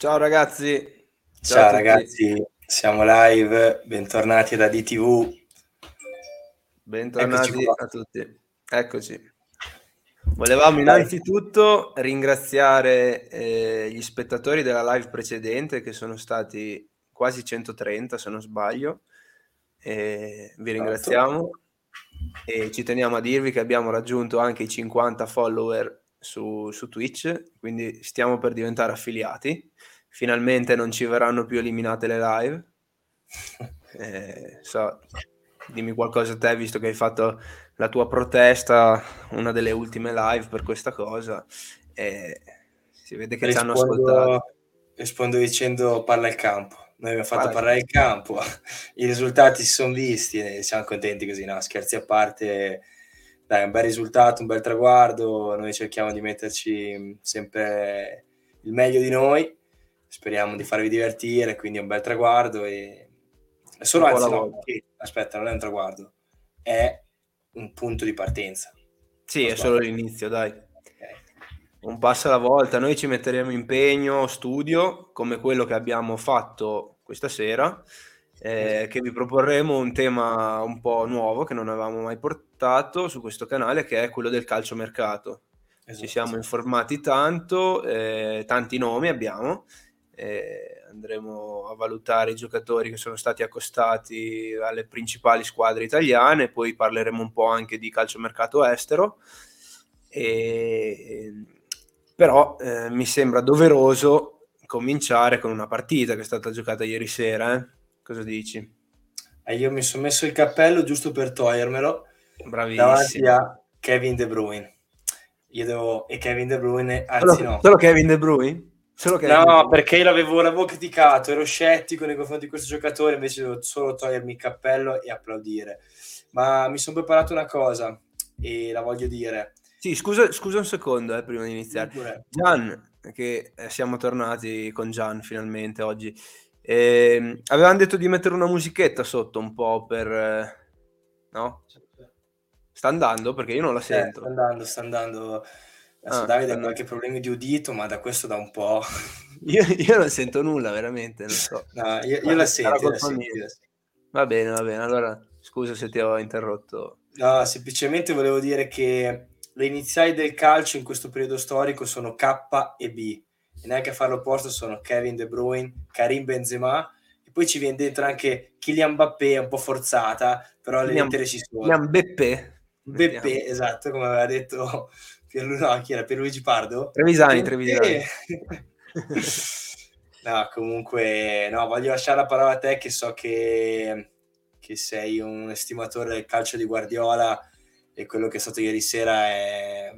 Ciao ragazzi. Ciao, Ciao ragazzi, siamo live, bentornati da DTV. Bentornati a tutti. Eccoci. Volevamo innanzitutto ringraziare eh, gli spettatori della live precedente che sono stati quasi 130 se non sbaglio. Eh, vi ringraziamo e ci teniamo a dirvi che abbiamo raggiunto anche i 50 follower su, su Twitch, quindi stiamo per diventare affiliati. Finalmente non ci verranno più eliminate le live. Eh, so, dimmi qualcosa a te, visto che hai fatto la tua protesta, una delle ultime live per questa cosa. E si vede che rispondo, ci hanno ascoltato. Rispondo dicendo parla il campo. Noi abbiamo fatto Vai. parlare il campo, i risultati si sono visti e siamo contenti così, no? Scherzi a parte, dai, un bel risultato, un bel traguardo, noi cerchiamo di metterci sempre il meglio di noi, speriamo di farvi divertire, quindi è un bel traguardo e... Solo anzi, no, aspetta, non è un traguardo, è un punto di partenza. Sì, è solo l'inizio, dai. Un passo alla volta, noi ci metteremo impegno, studio, come quello che abbiamo fatto questa sera, eh, che vi proporremo un tema un po' nuovo che non avevamo mai portato su questo canale, che è quello del calciomercato. Esatto. Ci siamo informati tanto, eh, tanti nomi abbiamo, eh, andremo a valutare i giocatori che sono stati accostati alle principali squadre italiane, poi parleremo un po' anche di calciomercato estero. E però eh, mi sembra doveroso cominciare con una partita che è stata giocata ieri sera. Cosa dici? Eh, io mi sono messo il cappello giusto per togliermelo Bravissimo. davanti a Kevin De Bruyne. Io devo... E Kevin De Bruyne, anzi solo, no. Solo Kevin De Bruyne? Solo Kevin no, De Bruyne. perché io l'avevo, l'avevo criticato, ero scettico nei confronti di questo giocatore, invece devo solo togliermi il cappello e applaudire. Ma mi sono preparato una cosa e la voglio dire. Sì, scusa, scusa un secondo eh, prima di iniziare. Gian, che eh, siamo tornati con Gian finalmente oggi. Eh, avevano detto di mettere una musichetta sotto un po' per... Eh, no? Sta andando? Perché io non la eh, sento. sta andando, sta andando. Adesso ah, Davide ha qualche problema di udito, ma da questo da un po'... io, io, non sento nulla, veramente, non so. No, io, io la, sento, la, sento, Va bene, va bene. Allora, scusa se ti ho interrotto. No, semplicemente volevo dire che le iniziali del calcio in questo periodo storico sono K e B e neanche a farlo opposto sono Kevin De Bruyne, Karim Benzema e poi ci viene dentro anche Kylian Mbappé un po' forzata però le lettere ci sono Kylian Beppe Beppe, esatto, come aveva detto Pierlu- no, chi era? Pierluigi Pardo? Trevisani, Trevisani. no, comunque, no, voglio lasciare la parola a te che so che, che sei un estimatore del calcio di Guardiola e quello che è stato ieri sera è,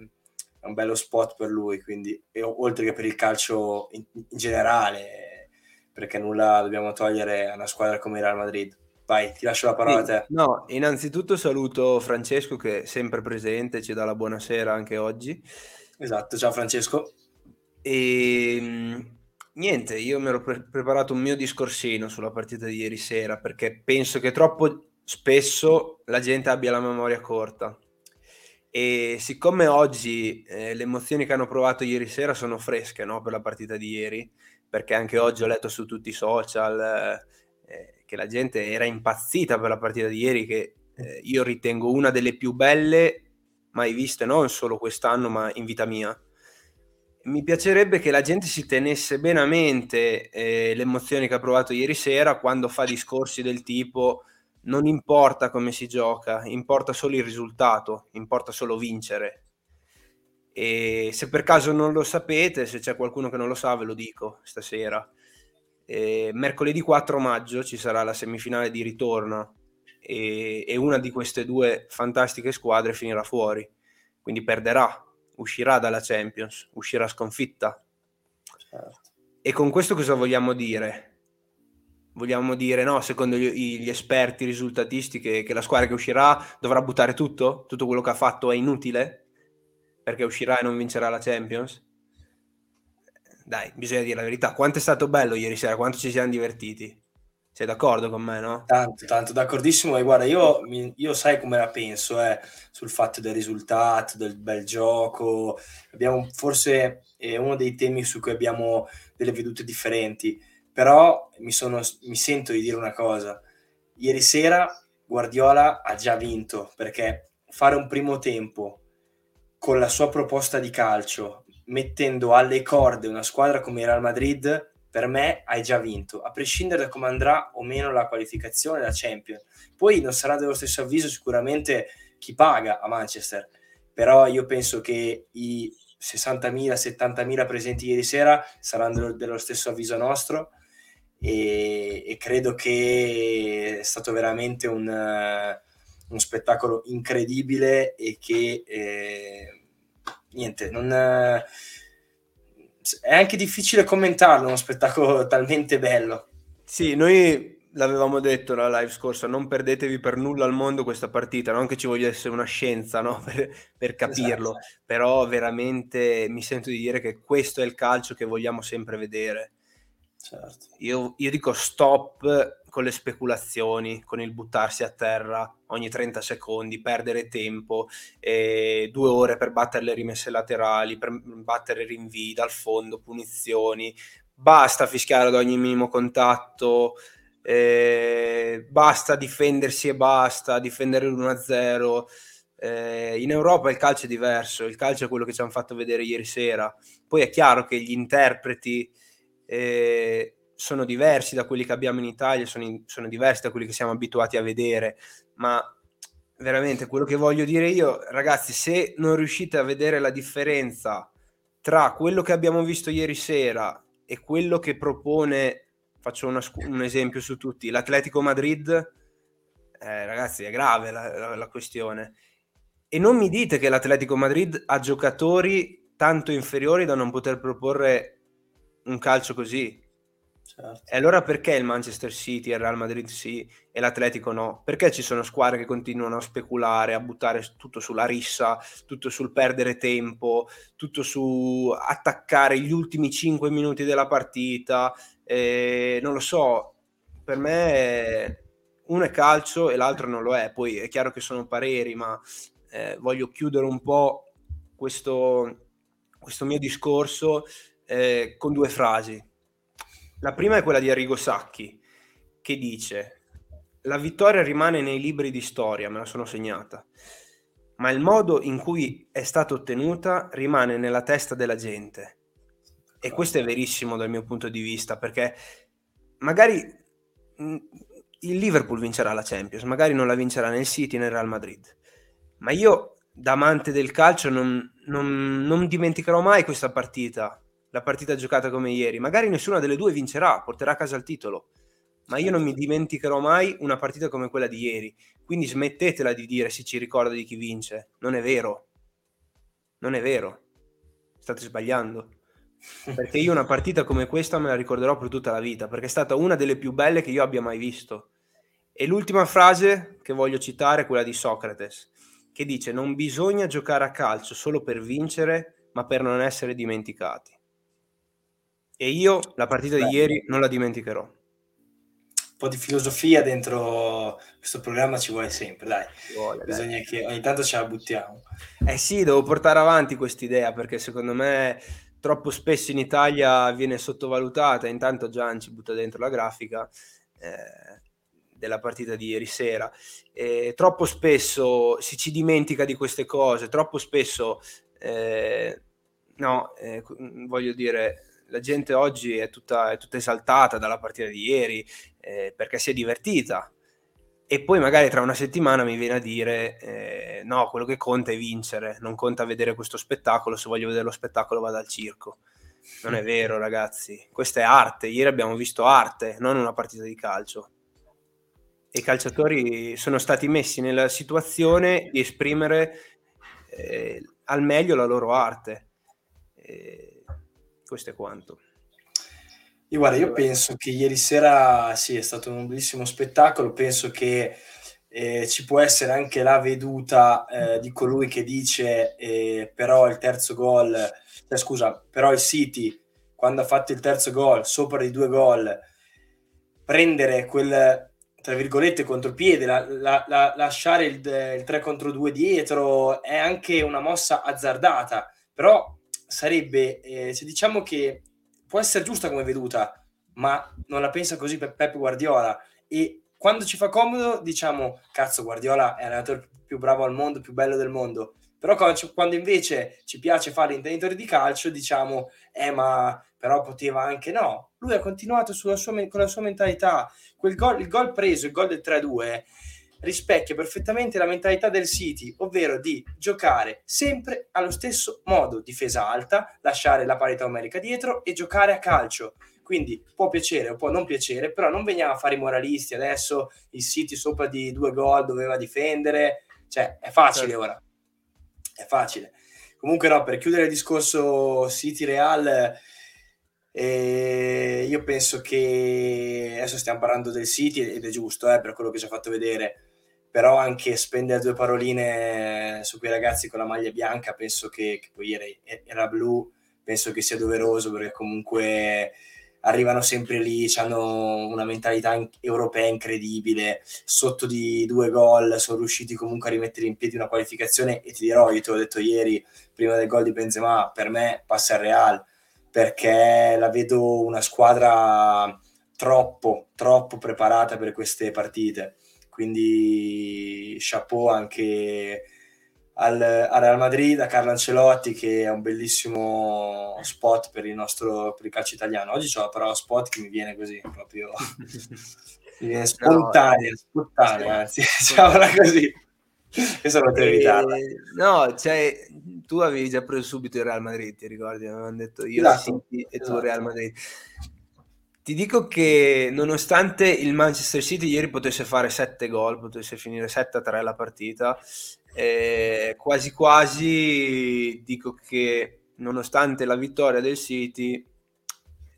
è un bello spot per lui, quindi oltre che per il calcio in, in, generale, perché nulla dobbiamo togliere a una squadra come il Real Madrid. Vai, ti lascio la parola a te. No, innanzitutto saluto Francesco che è sempre presente, ci dà la buonasera anche oggi. Esatto, ciao Francesco. E ehm, niente, io mi ero pre- preparato un mio discorsino sulla partita di ieri sera perché penso che troppo spesso la gente abbia la memoria corta e siccome oggi eh, le emozioni che hanno provato ieri sera sono fresche no, per la partita di ieri, perché anche oggi ho letto su tutti i social eh, che la gente era impazzita per la partita di ieri, che eh, io ritengo una delle più belle mai viste, non solo quest'anno, ma in vita mia. Mi piacerebbe che la gente si tenesse bene a mente eh, le emozioni che ha provato ieri sera quando fa discorsi del tipo non importa come si gioca, importa solo il risultato, importa solo vincere. E se per caso non lo sapete, se c'è qualcuno che non lo sa, ve lo dico stasera. E mercoledì 4 maggio ci sarà la semifinale di ritorno e, e una di queste due fantastiche squadre finirà fuori, quindi perderà, uscirà dalla Champions, uscirà sconfitta. Certo. E con questo cosa vogliamo dire? Vogliamo dire no, secondo gli, gli esperti risultatisti che, che, la squadra che uscirà dovrà buttare tutto? Tutto quello che ha fatto è inutile? Perché uscirà e non vincerà la Champions? Dai, bisogna dire la verità. Quanto è stato bello ieri sera, quanto ci siamo divertiti. Sei d'accordo con me, no? Tanto, tanto d'accordissimo. E guarda, io, io sai come la penso eh, sul fatto del risultato, del bel gioco. Abbiamo forse è uno dei temi su cui abbiamo delle vedute differenti. Però mi, sono, mi sento di dire una cosa. Ieri sera Guardiola ha già vinto perché fare un primo tempo con la sua proposta di calcio, mettendo alle corde una squadra come il Real Madrid, per me hai già vinto, a prescindere da come andrà o meno la qualificazione la Champions. Poi non sarà dello stesso avviso sicuramente chi paga a Manchester, però io penso che i 60.000, 70.000 presenti ieri sera saranno dello stesso avviso nostro e, e credo che è stato veramente un, uh, uno spettacolo incredibile e che eh, niente, non... Uh, è anche difficile commentarlo, uno spettacolo talmente bello. Sì, noi l'avevamo detto la live scorsa, non perdetevi per nulla al mondo questa partita, non che ci voglia essere una scienza no? per, per, capirlo, esatto. però veramente mi sento di dire che questo è il calcio che vogliamo sempre vedere. Certo. Io, io dico stop con le speculazioni, con il buttarsi a terra ogni 30 secondi, perdere tempo, eh, due ore per battere le rimesse laterali, per battere rinvii dal fondo, punizioni, basta fischiare ad ogni minimo contatto, eh, basta difendersi e basta, difendere l'1-0. Eh, in Europa il calcio è diverso, il calcio è quello che ci hanno fatto vedere ieri sera. Poi è chiaro che gli interpreti eh, sono diversi da quelli che abbiamo in Italia, sono, in, sono diversi da quelli che siamo abituati a vedere, ma veramente quello che voglio dire io, ragazzi, se non riuscite a vedere la differenza tra quello che abbiamo visto ieri sera e quello che propone, faccio una, un esempio su tutti, l'Atletico Madrid, eh, ragazzi, è grave la, la, la questione. E non mi dite che l'Atletico Madrid ha giocatori tanto inferiori da non poter proporre un calcio così. Certo. E allora perché il Manchester City e il Real Madrid sì e l'Atletico no? Perché ci sono squadre che continuano a speculare, a buttare tutto sulla rissa, tutto sul perdere tempo, tutto su attaccare gli ultimi 5 minuti della partita? Eh, non lo so, per me uno è calcio e l'altro non lo è. Poi è chiaro che sono pareri, ma eh, voglio chiudere un po' questo, questo mio discorso eh, con due frasi. La prima è quella di Arrigo Sacchi, che dice la vittoria rimane nei libri di storia, me la sono segnata, ma il modo in cui è stata ottenuta rimane nella testa della gente. E questo è verissimo dal mio punto di vista, perché magari mm, il Liverpool vincerà la Champions, magari non la vincerà nel City nel Real Madrid, ma io da amante del calcio non, non, non dimenticherò mai questa partita la partita giocata come ieri. Magari nessuna delle due vincerà, porterà a casa il titolo, ma io non mi dimenticherò mai una partita come quella di ieri. Quindi smettetela di dire se ci ricorda di chi vince. Non è vero. Non è vero. State sbagliando. Perché io una partita come questa me la ricorderò per tutta la vita, perché è stata una delle più belle che io abbia mai visto. E l'ultima frase che voglio citare è quella di Socrates, che dice non bisogna giocare a calcio solo per vincere, ma per non essere dimenticati. E io la partita Beh. di ieri non la dimenticherò. Un po' di filosofia dentro questo programma ci vuole sempre, dai. Vuole, Bisogna dai. che ogni tanto ce la buttiamo. Eh sì, devo portare avanti quest'idea perché secondo me troppo spesso in Italia viene sottovalutata. Intanto Gian ci butta dentro la grafica. Eh, della partita di ieri sera. Eh, troppo spesso si ci dimentica di queste cose, troppo spesso, eh, no, eh, voglio dire, la gente oggi è tutta, è tutta esaltata dalla partita di ieri eh, perché si è divertita e poi magari tra una settimana mi viene a dire eh, no, quello che conta è vincere, non conta vedere questo spettacolo, se voglio vedere lo spettacolo vado al circo. Non è vero ragazzi, questa è arte, ieri abbiamo visto arte, non una partita di calcio. E i calciatori sono stati messi nella situazione di esprimere eh, al meglio la loro arte. Eh, questo è quanto. Io, guarda, io penso che ieri sera sì, è stato un bellissimo spettacolo. Penso che eh, ci può essere anche la veduta eh, di colui che dice eh, però il terzo gol, eh, scusa, però il City quando ha fatto il terzo gol, sopra i due gol, prendere quel tra virgolette contropiede, la, la, la, lasciare il, il 3 contro 2 dietro è anche una mossa azzardata, però sarebbe, eh, se diciamo che può essere giusta come veduta, ma non la pensa così per Pep Guardiola e quando ci fa comodo diciamo cazzo Guardiola è l'allenatore più bravo al mondo, più bello del mondo, però quando, invece ci piace fare intenditori di calcio diciamo eh ma però poteva anche no. Lui ha continuato sua, con la sua mentalità. Quel gol, il gol preso, il gol del 3-2, rispecchia perfettamente la mentalità del City, ovvero di giocare sempre allo stesso modo, difesa alta, lasciare la parità numerica dietro e giocare a calcio. Quindi può piacere o può non piacere, però non veniamo a fare i moralisti adesso, il City sopra di due gol doveva difendere, cioè è facile certo. ora, è facile. Comunque no, per chiudere il discorso City-Real, e io penso che adesso stiamo parlando del City ed è giusto eh, per quello che ci ha fatto vedere, però anche spendere due paroline su quei ragazzi con la maglia bianca, penso che, che poi era, era blu, penso che sia doveroso perché comunque arrivano sempre lì, hanno una mentalità in- europea incredibile, sotto di due gol sono riusciti comunque a rimettere in piedi una qualificazione e ti dirò, io te l'ho detto ieri, prima del gol di Benzema, per me passa il Real perché la vedo una squadra troppo, troppo preparata per queste partite. Quindi chapeau anche al, al, Real Madrid, a Carlo Ancelotti che è un bellissimo spot per il nostro per il calcio italiano. Oggi ho però spot che mi viene così proprio viene spontanea, no, spontanea, anzi, diciamola così. Questa non te eh, No, cioè, tu avevi già preso subito il Real Madrid, ti ricordi? Avevano detto io esatto, City e esatto. tu Real Madrid. Ti dico che nonostante il Manchester City ieri potesse fare 7 gol, potesse finire 7-3 la partita, eh, quasi quasi dico che nonostante la vittoria del City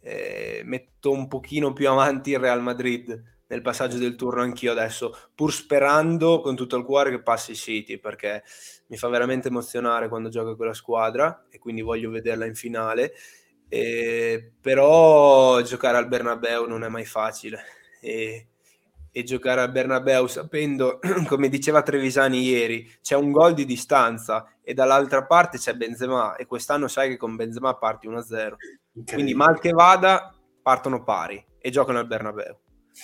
eh, metto un pochino più avanti il Real Madrid nel passaggio del turno anch'io adesso, pur sperando con tutto il cuore che passi City, perché mi fa veramente emozionare quando gioca quella squadra e quindi voglio vederla in finale. Eh, però giocare al Bernabeu non è mai facile e, e giocare al Bernabeu sapendo, come diceva Trevisani ieri, c'è un gol di distanza e dall'altra parte c'è Benzema e quest'anno sai che con Benzema parti 1-0. Quindi mal che vada partono pari e giocano al Bernabeu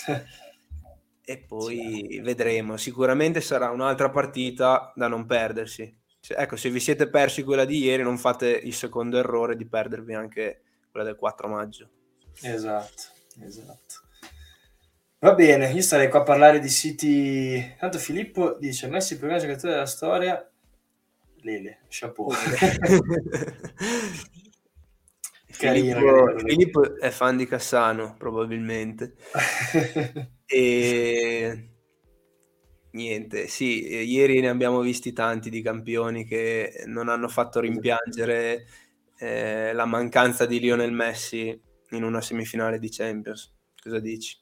e poi sì. vedremo. Sicuramente sarà un'altra partita da non perdersi. Cioè, ecco, se vi siete persi quella di ieri, non fate il secondo errore di perdervi anche quella del 4 maggio. Esatto, esatto. Va bene, io starei qua a parlare di siti. Tanto Filippo dice: Messi il primo giocatore della storia. Lele, chapeau. Filippo, Filippo, è fan di Cassano, probabilmente. e niente, sì, ieri ne abbiamo visti tanti di campioni che non hanno fatto rimpiangere eh, la mancanza di Lionel Messi in una semifinale di Champions. Cosa dici?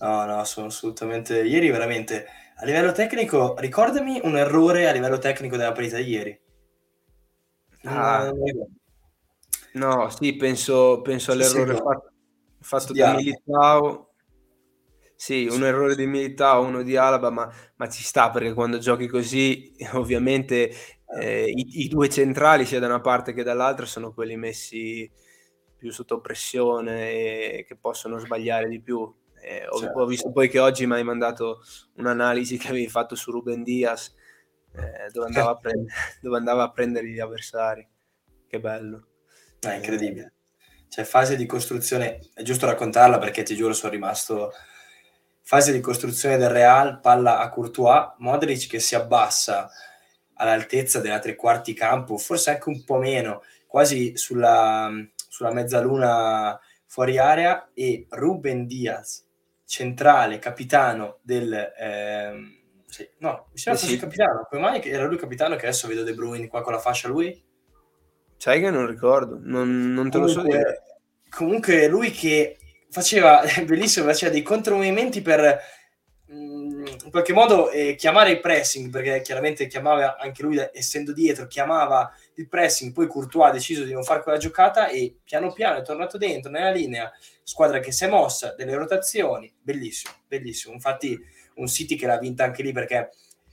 No, no, sono assolutamente... Ieri veramente, a livello tecnico, ricordami un errore a livello tecnico della partita di ieri. Ah, No, sì, penso, penso all'errore fatto, fatto da Militao. Sì, un errore di Militao, uno di Alaba, ma, ma ci sta perché quando giochi così, ovviamente eh, i, i, due centrali, sia da una parte che dall'altra, sono quelli messi più sotto pressione e che possono sbagliare di più. Eh, ho, certo. ho, visto poi che oggi mi hai mandato un'analisi che avevi fatto su Ruben Diaz, eh, dove, andava prendere, dove andava a prendere gli avversari. Che bello. È incredibile. Cioè, fase di costruzione, è giusto raccontarla perché ti giuro sono rimasto... Fase di costruzione del Real, palla a Courtois, Modric che si abbassa all'altezza della tre quarti campo, forse anche un po' meno, quasi sulla, sulla mezzaluna fuori area e Ruben Diaz, centrale, capitano del... Ehm, sì, no, mi sembra fosse capitano, come mai era lui capitano che adesso vedo De Bruyne qua con la fascia lui? Sai che non ricordo, non, non te comunque, lo so dire. Comunque lui che faceva, bellissimo, faceva dei contromovimenti per mm, in qualche modo eh, chiamare il pressing, perché chiaramente chiamava anche lui, essendo dietro, chiamava il pressing, poi Courtois ha deciso di non fare quella giocata e piano piano è tornato dentro nella linea, squadra che si è mossa, delle rotazioni, bellissimo, bellissimo. Infatti un City che l'ha vinta anche lì perché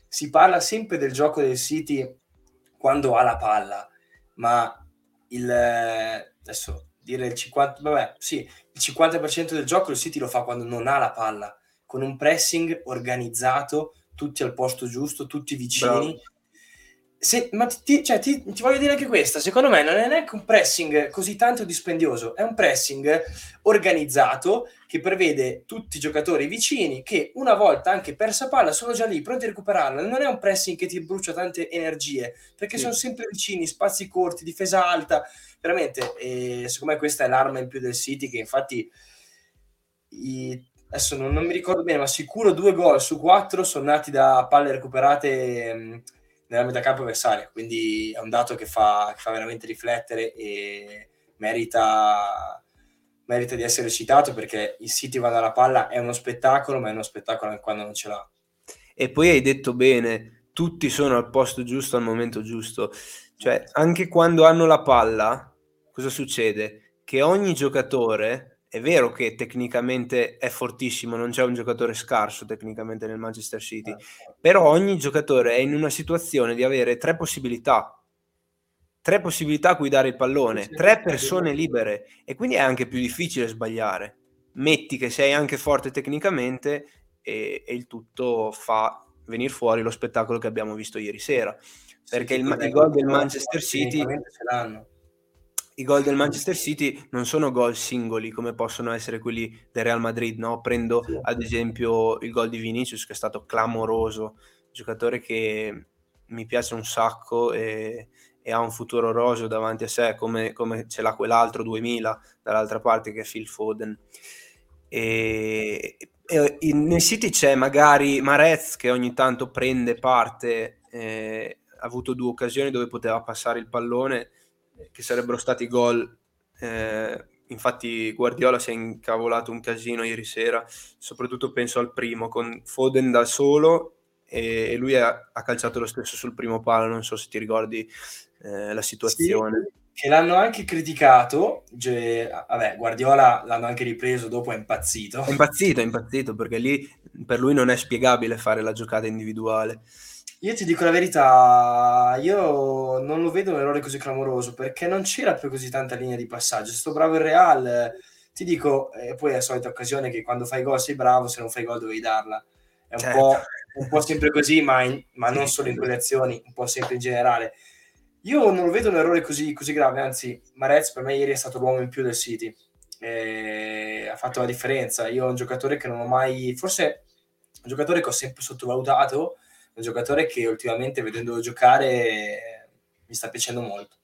si parla sempre del gioco del City quando ha la palla, ma il adesso dire il 50, vabbè, sì, il 50% del gioco il City lo fa quando non ha la palla, con un pressing organizzato, tutti al posto giusto, tutti vicini. Se, ma ti, cioè, ti, ti, voglio dire anche questa, secondo me non è neanche un pressing così tanto dispendioso, è un pressing organizzato che prevede tutti i giocatori vicini che una volta anche persa palla sono già lì pronti a recuperarla, non è un pressing che ti brucia tante energie, perché sì. sono sempre vicini, spazi corti, difesa alta, veramente, e secondo me questa è l'arma in più del City che infatti i, adesso non, non, mi ricordo bene, ma sicuro due gol su quattro sono nati da palle recuperate mh, nella metà campo avversaria, quindi è un dato che fa, che fa veramente riflettere e merita, merita, di essere citato perché il City va dalla palla è uno spettacolo, ma è uno spettacolo anche quando non ce l'ha. E poi hai detto bene, tutti sono al posto giusto al momento giusto, cioè anche quando hanno la palla cosa succede? Che ogni giocatore, è vero che tecnicamente è fortissimo, non c'è un giocatore scarso tecnicamente nel Manchester City, però ogni giocatore è in una situazione di avere tre possibilità, tre possibilità a cui dare il pallone, tre persone libere e quindi è anche più difficile sbagliare. Metti che sei anche forte tecnicamente e, e il tutto fa venire fuori lo spettacolo che abbiamo visto ieri sera. Perché il, il gol del Manchester City ce l'hanno i gol del Manchester City non sono gol singoli come possono essere quelli del Real Madrid, no? Prendo ad esempio il gol di Vinicius che è stato clamoroso, giocatore che mi piace un sacco e, e ha un futuro roseo davanti a sé come, come, ce l'ha quell'altro 2000 dall'altra parte che è Phil Foden. E, e in, nel City c'è magari Marez che ogni tanto prende parte, eh, ha avuto due occasioni dove poteva passare il pallone che sarebbero stati gol. Eh, infatti Guardiola si è incavolato un casino ieri sera, soprattutto penso al primo, con Foden da solo e, lui ha, ha calciato lo stesso sul primo palo, non so se ti ricordi eh, la situazione. Sì, che l'hanno anche criticato, cioè, vabbè, Guardiola l'hanno anche ripreso, dopo è impazzito. È impazzito, è impazzito, perché lì per lui non è spiegabile fare la giocata individuale. Io ti dico la verità, io non lo vedo un errore così clamoroso perché non c'era più così tanta linea di passaggio. Sto bravo il Real, ti dico, e poi è la solita occasione che quando fai gol sei bravo, se non fai gol dovevi darla. È un, certo. po', un po', sempre così, ma, in, ma, non solo in quelle azioni, un po' sempre in generale. Io non lo vedo un errore così, così grave, anzi, Marez per me ieri è stato l'uomo in più del City. E ha fatto la differenza. Io ho un giocatore che non ho mai, forse un giocatore che ho sempre sottovalutato un giocatore che ultimamente vedendolo giocare mi sta piacendo molto.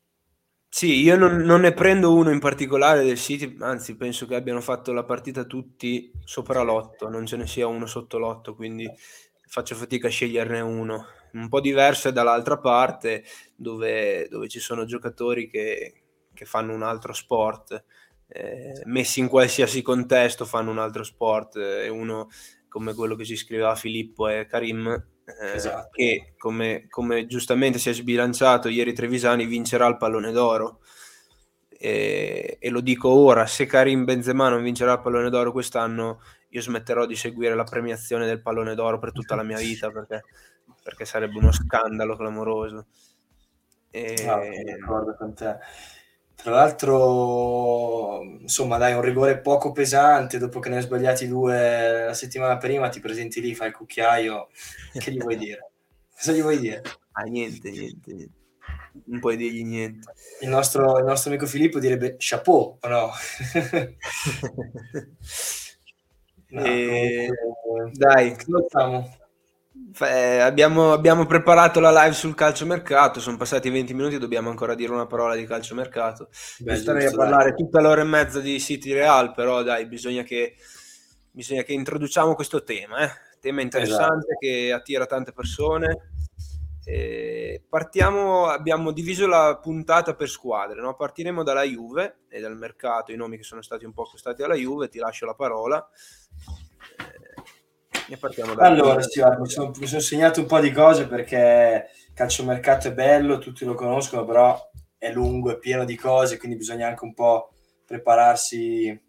Sì, io non, non, ne prendo uno in particolare del City, anzi penso che abbiano fatto la partita tutti sopra l'otto, non ce ne sia uno sotto l'otto, quindi faccio fatica a sceglierne uno. Un po' diverso è dall'altra parte, dove, dove ci sono giocatori che, che, fanno un altro sport, eh, messi in qualsiasi contesto fanno un altro sport, e uno come quello che si scriveva Filippo e Karim eh, esatto. che come, come, giustamente si è sbilanciato ieri Trevisani vincerà il pallone d'oro. E, e, lo dico ora se Karim Benzema non vincerà il pallone d'oro quest'anno io smetterò di seguire la premiazione del pallone d'oro per tutta la mia vita perché, perché sarebbe uno scandalo clamoroso. E... ah, d'accordo con te tra l'altro, insomma, dai, un rigore poco pesante, dopo che ne hai sbagliati due la settimana prima, ti presenti lì, fai il cucchiaio, che gli vuoi dire? Cosa gli vuoi dire? Ah, niente, niente, niente. Non puoi dirgli niente. Il nostro, il nostro amico Filippo direbbe chapeau, o no? no e... comunque... Dai, facciamo? Eh, abbiamo, abbiamo, preparato la live sul calciomercato, sono passati 20 minuti, dobbiamo ancora dire una parola di calciomercato. Beh, starei a parlare dai. tutta l'ora e mezza di City Real, però dai, bisogna che, bisogna che introduciamo questo tema, eh? tema interessante esatto. che attira tante persone. E partiamo, abbiamo diviso la puntata per squadre, no? partiremo dalla Juve e dal mercato, i nomi che sono stati un po' accostati alla Juve, ti lascio la parola E partiamo da allora, sì, mi, sono, mi sono segnato un po' di cose perché calciomercato è bello, tutti lo conoscono, però è lungo, è pieno di cose, quindi bisogna anche un po' prepararsi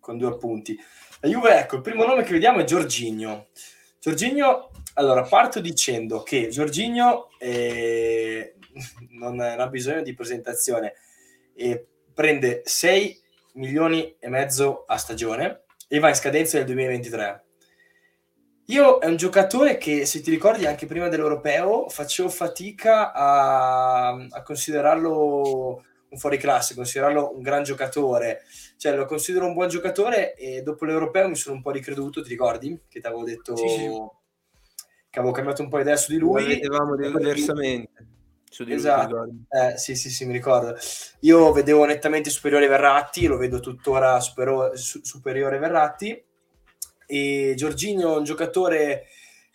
con due appunti. La Juve, ecco, il primo nome che vediamo è Giorginio. Giorginio, allora, parto dicendo che Giorginio eh, non, non, ha bisogno di presentazione, eh, prende 6 milioni e mezzo a stagione e va in scadenza nel 2023. Io è un giocatore che, se ti ricordi, anche prima dell'Europeo facevo fatica a, a considerarlo un fuoriclasse, considerarlo un gran giocatore. Cioè, lo considero un buon giocatore e dopo l'Europeo mi sono un po' ricreduto, ti ricordi? Che ti avevo detto sì, sì. che avevo cambiato un po' idea su di lui. Lo vedevamo diversamente. Su di esatto. Lui, eh, sì, sì, sì, mi ricordo. Io vedevo nettamente superiore Verratti, lo vedo tuttora supero- su- superiore Verratti e Giorginio è un giocatore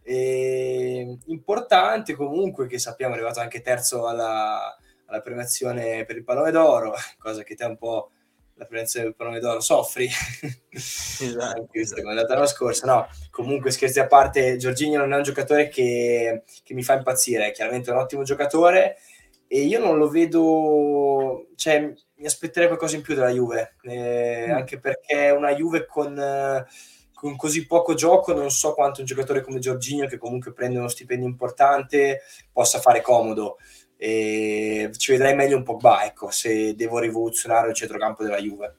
eh, importante comunque che sappiamo è arrivato anche terzo alla, alla premiazione per il pallone d'oro, cosa che te un po' la premiazione del pallone d'oro soffri. Esatto. Visto come è andata l'anno scorso. No, comunque scherzi a parte, Giorginio non è un giocatore che, che mi fa impazzire, è chiaramente un ottimo giocatore e io non lo vedo, cioè mi aspetterei qualcosa in più della Juve, eh, mm. anche perché una Juve con... Eh, con così poco gioco non so quanto un giocatore come Giorginio, che comunque prende uno stipendio importante, possa fare comodo. E ci vedrei meglio un po' ba, ecco, se devo rivoluzionare il centrocampo della Juve.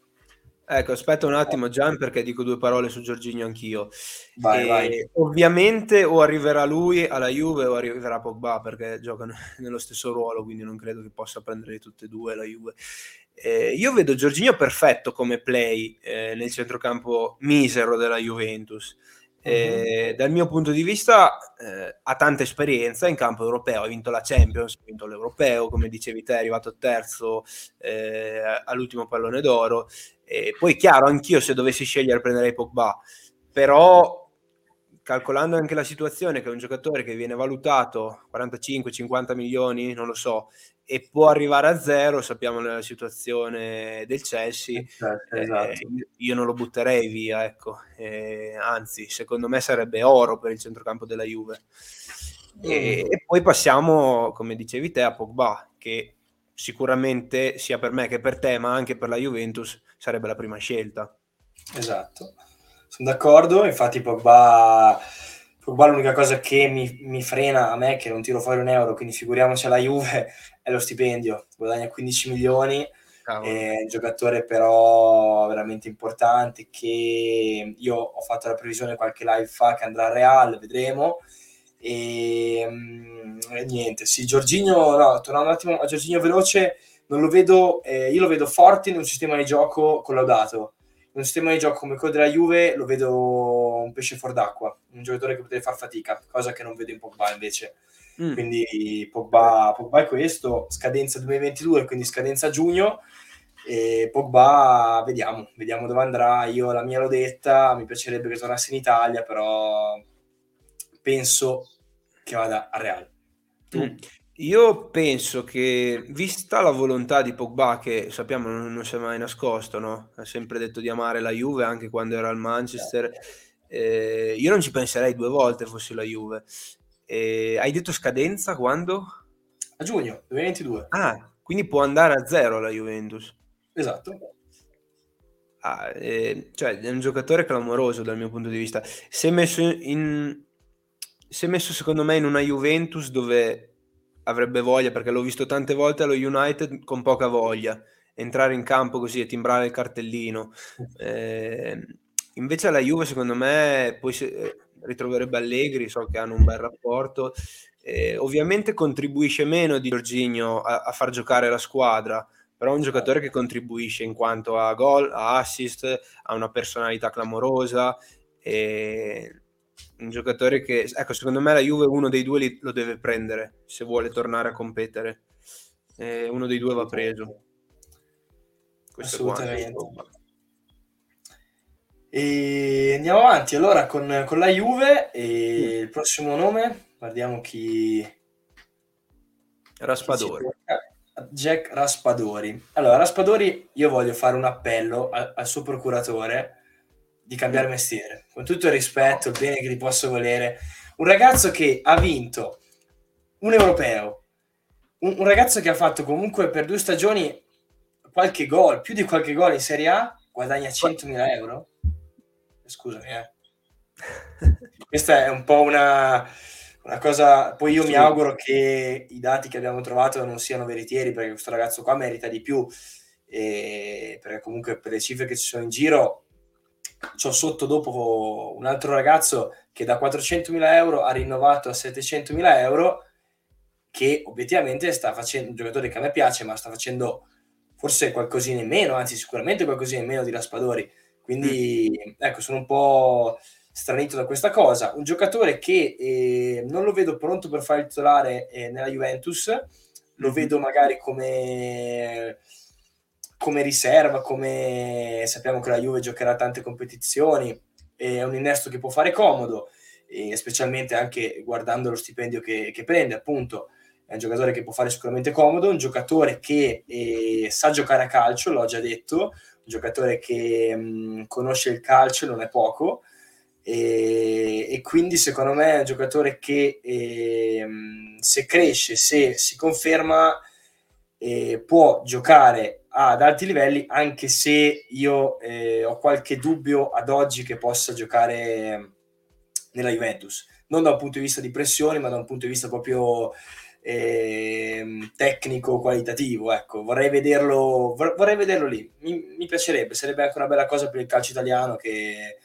Ecco, aspetta un attimo Gian perché dico due parole su Giorginio anch'io. Vai, vai. Ovviamente o arriverà lui alla Juve o arriverà Pogba perché giocano nello stesso ruolo, quindi non credo che possa prendere tutte e due la Juve. Eh, io vedo Giorginio perfetto come play eh, nel centrocampo misero della Juventus. Eh, uh-huh. Dal mio punto di vista eh, ha tanta esperienza in campo europeo, ha vinto la Champions, ha vinto l'Europeo, come dicevi te è arrivato terzo eh, all'ultimo pallone d'oro. poi chiaro, anch'io se dovessi scegliere prenderei Pogba, però calcolando anche la situazione che è un giocatore che viene valutato 45-50 milioni, non lo so, e può arrivare a zero, sappiamo nella situazione del Chelsea, certo, esatto. eh, io non lo butterei via, ecco. eh, anzi, secondo me sarebbe oro per il centrocampo della Juve. E, mm. e, poi passiamo, come dicevi te, a Pogba, che sicuramente sia per me che per te, ma anche per la Juventus, sarebbe la prima scelta. Esatto. Sono d'accordo, infatti Pogba, Pogba l'unica cosa che mi, mi, frena a me, che non tiro fuori un euro, quindi figuriamoci alla Juve, è lo stipendio. Guadagna 15 milioni, Cavolo. è un giocatore però veramente importante che io ho fatto la previsione qualche live fa che andrà al Real, vedremo. E, mm, e niente, sì, Giorginio, no, tornando un attimo a Giorginio veloce, non lo vedo, eh, io lo vedo forte in un sistema di gioco collaudato un sistema di gioco come quello della Juve lo vedo un pesce fuor d'acqua, un giocatore che potrebbe far fatica, cosa che non vedo in Pogba invece. Mm. Quindi Pogba, Pogba, è questo, scadenza 2022, quindi scadenza giugno. E Pogba, vediamo, vediamo dove andrà. Io la mia l'ho detta, mi piacerebbe che tornasse in Italia, però penso che vada a Real. Mm. Io penso che, vista la volontà di Pogba, che sappiamo non, non si è mai nascosto, no? ha sempre detto di amare la Juve anche quando era al Manchester, eh, io non ci penserei due volte fossi la Juve. Eh, hai detto scadenza quando? A giugno 2022. Ah, quindi può andare a zero la Juventus. Esatto. Ah, eh, cioè, è un giocatore clamoroso dal mio punto di vista. Si è messo in, si è messo secondo me in una Juventus dove avrebbe voglia, perché l'ho visto tante volte allo United con poca voglia, entrare in campo così e timbrare il cartellino. Eh, invece alla Juve, secondo me, poi eh, ritroverebbe Allegri, so che hanno un bel rapporto. Eh, ovviamente contribuisce meno di Giorginio a, a, far giocare la squadra, però è un giocatore che contribuisce in quanto a gol, a assist, ha una personalità clamorosa. E un giocatore che, ecco, secondo me la Juve uno dei due li, lo deve prendere se vuole tornare a competere. Eh, uno dei due va preso. Questo Assolutamente. E andiamo avanti allora con, con la Juve e mm. il prossimo nome, guardiamo chi... Raspadori. Chi Jack Raspadori. Allora, Raspadori, io voglio fare un appello al, al suo procuratore di cambiare mestiere. Con tutto il rispetto, il bene che ti posso volere. Un ragazzo che ha vinto un europeo, un, un ragazzo che ha fatto comunque per due stagioni qualche gol, più di qualche gol in Serie A, guadagna 100.000 euro? Scusami, eh. Questa è un po' una, una cosa. Poi io sì. mi auguro che i dati che abbiamo trovato non siano veritieri, perché questo ragazzo qua merita di più. E perché comunque per le cifre che ci sono in giro, c'ho sotto dopo un altro ragazzo che da 400.000 euro ha rinnovato a 700.000 euro, che obiettivamente sta facendo un giocatore che a me piace, ma sta facendo forse qualcosina in meno, anzi sicuramente qualcosina in meno di Raspadori. Quindi mm. ecco, sono un po' stranito da questa cosa. Un giocatore che eh, non lo vedo pronto per fare il titolare eh, nella Juventus, lo mm-hmm. vedo magari come, come riserva, come sappiamo che la Juve giocherà tante competizioni, è un innesto che può fare comodo, specialmente anche guardando lo stipendio che, che prende, appunto. È un giocatore che può fare sicuramente comodo, un giocatore che eh, sa giocare a calcio, l'ho già detto, un giocatore che mh, mm, conosce il calcio, non è poco, e, e, quindi secondo me è un giocatore che eh, se cresce, se si conferma, eh, può giocare ad alti livelli, anche se io eh, ho qualche dubbio ad oggi che possa giocare nella Juventus, non da un punto di vista di pressione, ma da un punto di vista proprio eh, tecnico qualitativo ecco. Vorrei vederlo vorrei vederlo lì. Mi, mi, piacerebbe sarebbe anche una bella cosa per il calcio italiano che,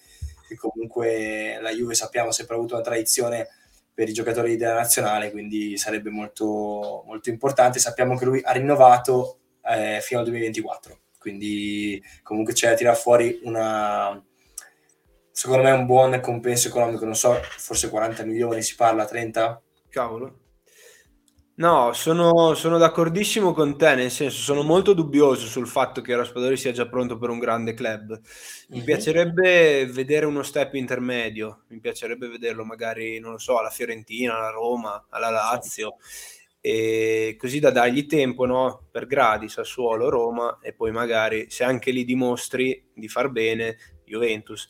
che comunque la Juve sappiamo ha sempre avuto una tradizione per i giocatori della nazionale quindi sarebbe molto, molto importante. Sappiamo che lui ha rinnovato eh, fino al 2024 quindi comunque c'è da tirare fuori una secondo me un buon compenso economico non so forse 40 milioni si parla 30 cavolo. No, sono, sono d'accordissimo con te, nel senso sono molto dubbioso sul fatto che Raspadori sia già pronto per un grande club. Mi mm-hmm. piacerebbe vedere uno step intermedio, mi piacerebbe vederlo magari, non lo so, alla Fiorentina, alla Roma, alla Lazio, e così da dargli tempo no? per gradi, Sassuolo, Roma, e poi magari se anche lì dimostri di far bene, Juventus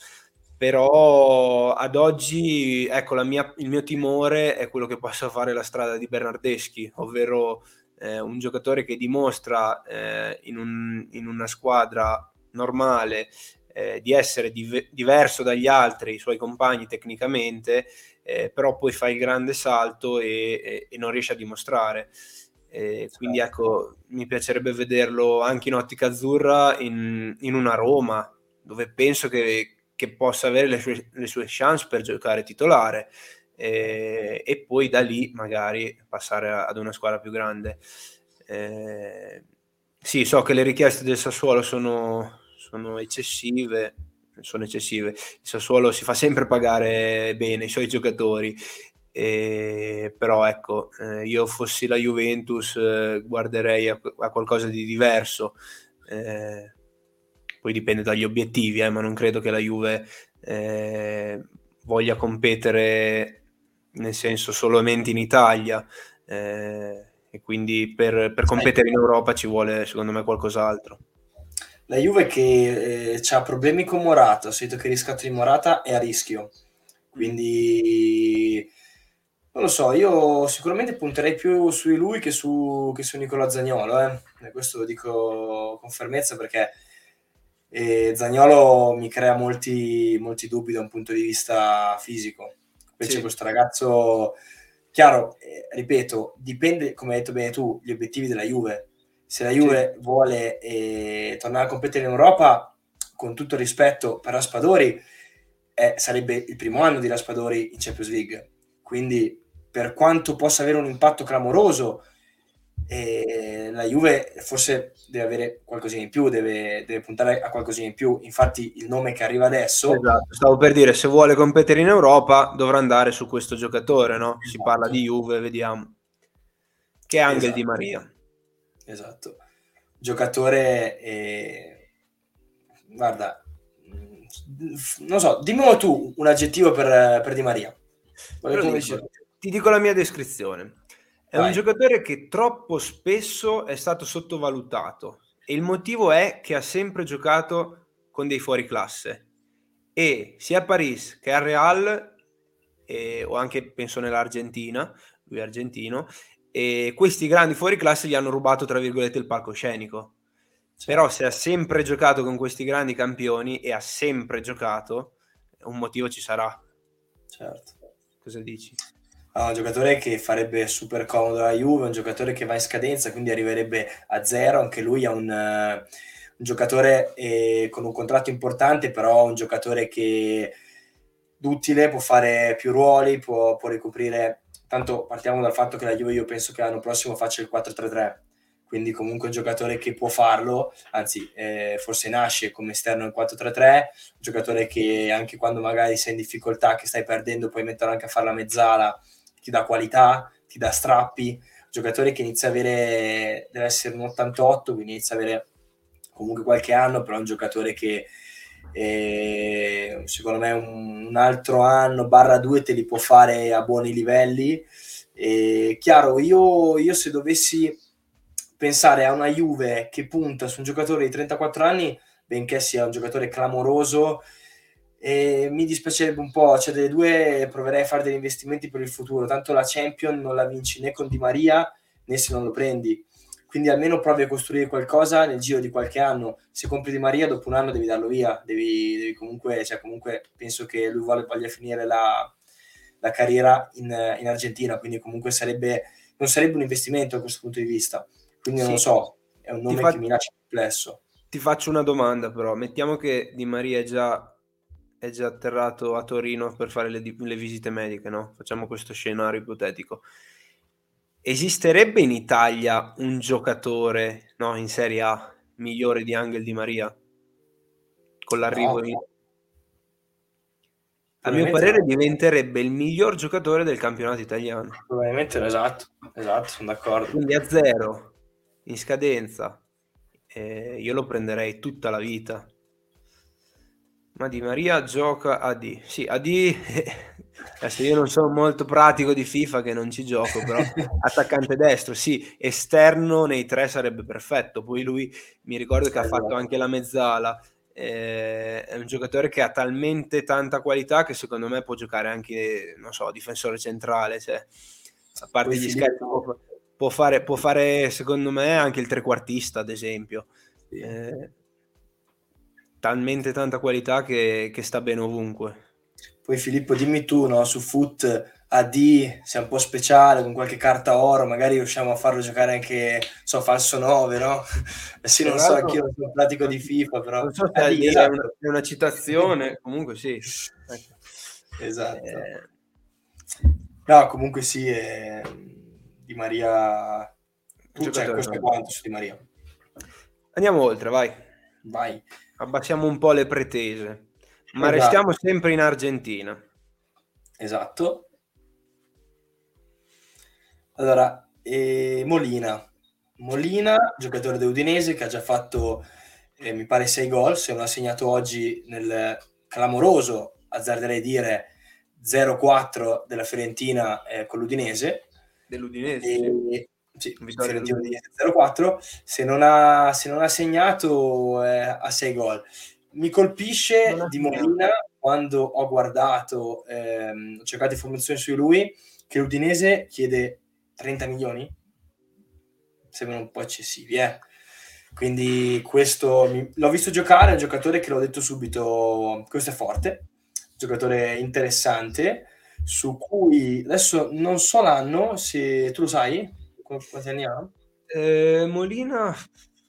però ad oggi ecco, mia, il mio timore è quello che possa fare la strada di Bernardeschi, ovvero eh, un giocatore che dimostra eh, in, un, in, una squadra normale eh, di essere div- diverso dagli altri, i suoi compagni tecnicamente, eh, però poi fa il grande salto e, e, e non riesce a dimostrare. quindi ecco, mi piacerebbe vederlo anche in ottica azzurra in, in una Roma, dove penso che, che possa avere le sue, le sue chance per giocare titolare eh, e poi da lì magari passare a, ad una squadra più grande. Eh, sì, so che le richieste del Sassuolo sono, sono eccessive, sono eccessive. Il Sassuolo si fa sempre pagare bene i suoi giocatori, eh, però ecco, eh, io fossi la Juventus eh, guarderei a, a, qualcosa di diverso. Eh, poi dipende dagli obiettivi, eh, ma non credo che la Juve eh, voglia competere nel senso solamente in Italia e quindi per, per competere in Europa ci vuole secondo me qualcos'altro. La Juve che eh, ha problemi con Morata, ho sentito che il riscatto di Morata è a rischio, quindi non lo so, io sicuramente punterei più su lui che su, che su Nicola Zagnolo, eh. questo lo dico con fermezza perché e Zagnolo mi crea molti, molti dubbi da un punto di vista fisico. Invece sì. questo ragazzo, chiaro, eh, ripeto, dipende, come hai detto bene tu, gli obiettivi della Juve. Se la Juve sì. vuole eh, tornare a competere in Europa, con tutto il rispetto per Raspadori, eh, sarebbe il primo anno di Raspadori in Champions League. Quindi, per quanto possa avere un impatto clamoroso, eh, la Juve forse deve avere qualcosina in più, deve, deve, puntare a qualcosina in più. Infatti, il nome che arriva adesso. Esatto, stavo per dire: se vuole competere in Europa, dovrà andare su questo giocatore. No? Esatto. Si parla di Juve, vediamo. Che è Angel esatto. Di Maria. Esatto, giocatore. Eh... Guarda, non so, dimmi tu un aggettivo per, per Di Maria. Dico, ti dico la mia descrizione. È Vai. un giocatore che troppo spesso è stato sottovalutato e il motivo è che ha sempre giocato con dei fuori classe e sia a Paris che al Real, e, o anche penso nell'Argentina, lui è argentino, e questi grandi fuoriclasse gli hanno rubato, tra virgolette, il palcoscenico. Certo. Però se ha sempre giocato con questi grandi campioni e ha sempre giocato, un motivo ci sarà. Certo. Cosa dici? Ah, un giocatore che farebbe super comodo la Juve, un giocatore che va in scadenza, quindi arriverebbe a zero, anche lui è un, uh, un giocatore eh, con un contratto importante, però un giocatore che utile, può fare più ruoli, può, può ricoprire, tanto partiamo dal fatto che la Juve io penso che l'anno prossimo faccia il 4-3-3, quindi comunque un giocatore che può farlo, anzi eh, forse nasce come esterno in 4-3-3, un giocatore che anche quando magari sei in difficoltà, che stai perdendo, puoi metterlo anche a fare la mezzala, ti dà qualità, ti dà strappi, un giocatore che inizia a avere, deve essere un 88, quindi inizia a avere comunque qualche anno, però è un giocatore che eh, secondo me un, un, altro anno barra due te li può fare a buoni livelli. E, chiaro, io, io se dovessi pensare a una Juve che punta su un giocatore di 34 anni, benché sia un giocatore clamoroso, e mi dispiacerebbe un po', cioè delle due proverei a fare degli investimenti per il futuro, tanto la Champion non la vinci né con Di Maria né se non lo prendi, quindi almeno provi a costruire qualcosa nel giro di qualche anno, se compri Di Maria dopo un anno devi darlo via, devi, devi comunque, cioè comunque penso che lui voglia, voglia finire la, la carriera in, in, Argentina, quindi comunque sarebbe, non sarebbe un investimento da questo punto di vista. Quindi non lo so, è un nome fa... che mi lascia perplesso. Ti faccio una domanda però, mettiamo che Di Maria è già, è già atterrato a Torino per fare le, le visite mediche, no? Facciamo questo scenario ipotetico. Esisterebbe in Italia un giocatore no, in Serie A migliore di Angel Di Maria? Con l'arrivo no, in... A mio parere diventerebbe il miglior giocatore del campionato italiano. Probabilmente esatto, esatto, sono d'accordo. Quindi a zero in scadenza, eh, io lo prenderei tutta la vita. Ma Di Maria gioca a D. Sì, a D. Adesso io non sono molto pratico di FIFA che non ci gioco, però attaccante destro, sì, esterno nei tre sarebbe perfetto. Poi lui mi ricordo che ha fatto anche la mezzala. Eh, è un giocatore che ha talmente tanta qualità che secondo me può giocare anche, non so, difensore centrale. Cioè, a parte gli scherzi, può fare, può fare, secondo me, anche il trequartista, ad esempio. Eh, talmente tanta qualità che, che, sta bene ovunque. Poi Filippo, dimmi tu, no, su Foot AD, se è un po' speciale, con qualche carta oro, magari riusciamo a farlo giocare anche, so, falso 9, no? sì, non so, anch'io sono pratico di FIFA, però... Non so se AD, esatto. è, una, è, una, citazione, comunque sì. Ecco. Esatto. Eh... No, comunque sì, è di Maria. Tu cioè, questo è quanto su Di Maria. Andiamo oltre, vai. Vai. Abbassiamo un po' le pretese, ma esatto. restiamo sempre in Argentina. Esatto. Allora, eh, Molina. Molina, giocatore di Udinese che ha già fatto, eh, mi pare, 6 gol, se non ha segnato oggi nel clamoroso, azzarderei dire, 0-4 della Fiorentina eh, con l'Udinese dell'Udinese. E, sì, dell'Udinese 0-4. Se non ha, se non ha segnato eh, a 6 gol. Mi colpisce di Molina quando ho guardato, ehm, ho cercato informazioni su lui, che l'Udinese chiede 30 milioni. Sembrano un po' eccessivi, eh. Quindi questo mi... l'ho visto giocare, è un giocatore che l'ho detto subito, questo è forte, giocatore interessante su cui adesso non so l'anno, se tu lo sai, quanti anni ha? Eh, Molina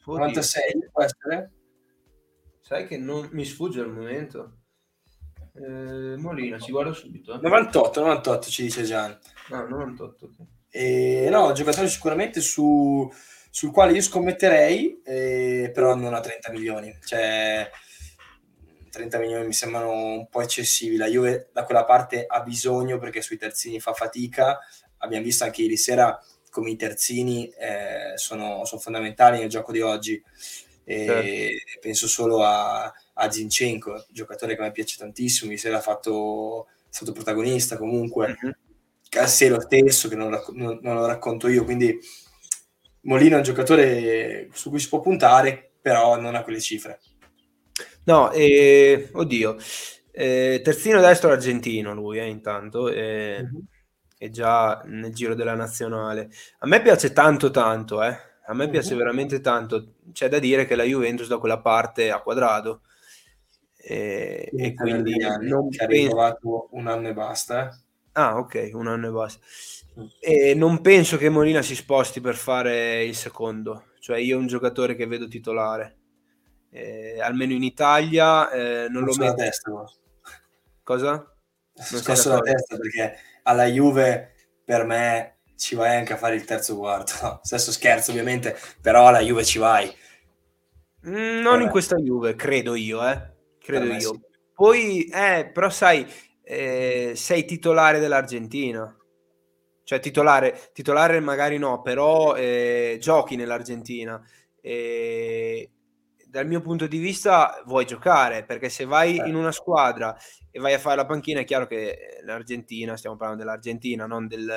96 può essere? Sai che non mi sfugge al momento. Eh, Molina, ci guardo subito. Eh. 98, 98 ci dice Gian. Ah, 98. Okay. E, no, giocatore sicuramente su, sul quale io scommetterei, eh, però non a 30 milioni. Cioè, 30 milioni mi sembrano un po' eccessivi. La Juve da quella parte ha bisogno perché sui terzini fa fatica. Abbiamo visto anche ieri sera come i terzini eh, sono, sono, fondamentali nel gioco di oggi. Certo. Penso solo a, a Zinchenko, giocatore che me piace tantissimo. Ieri sera ha fatto, è stato protagonista comunque. Mm-hmm. Cassero stesso, che non, non, non lo racconto io. Quindi Molino è un giocatore su cui si può puntare, però non a quelle cifre. No, eh, oddio, Eh, terzino destro argentino lui, eh, intanto, eh, mm-hmm. è già nel giro della nazionale. A me piace tanto tanto, eh. A me piace veramente tanto. C'è da dire che la Juventus da quella parte ha quadrato. Eh, e quindi non che penso... ha un anno e basta. Eh. Ah, ok, un anno e basta. Mm. E non penso che Molina si sposti per fare il secondo. Cioè, io un giocatore che vedo titolare. Eh, almeno in Italia eh, non, non lo metto. Testa, Cosa? Non scosso la testa perché alla Juve per me ci vai anche a fare il terzo quarto. No, stesso scherzo ovviamente, però alla Juve ci vai. Mm, non per in questa Juve, credo io, eh. Credo io. Sì. Poi, eh, però sai, eh, sei titolare dell'Argentina. Cioè titolare, titolare magari no, però eh, giochi nell'Argentina. Dal mio punto di vista vuoi giocare, perché se vai in una squadra e vai a fare la panchina è chiaro che l'Argentina, stiamo parlando dell'Argentina, non del,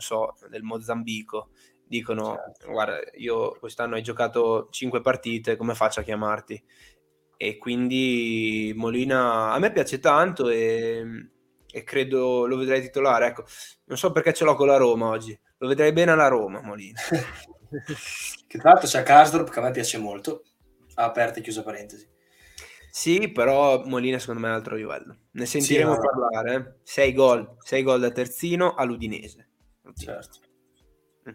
so, del Mozambico, dicono certo. guarda io quest'anno hai giocato 5 partite, come faccio a chiamarti? E quindi Molina a me piace tanto e, e credo lo vedrei titolare, ecco, non so perché ce l'ho con la Roma oggi, lo vedrei bene alla Roma Molina. che tra l'altro c'è Karsdorp che a me piace molto aperta e chiusa parentesi. Sì, però Molina secondo me è altro livello. Ne sentiremo sì, no, parlare. 6 gol, 6 gol da terzino all'Udinese. Certo. Mm.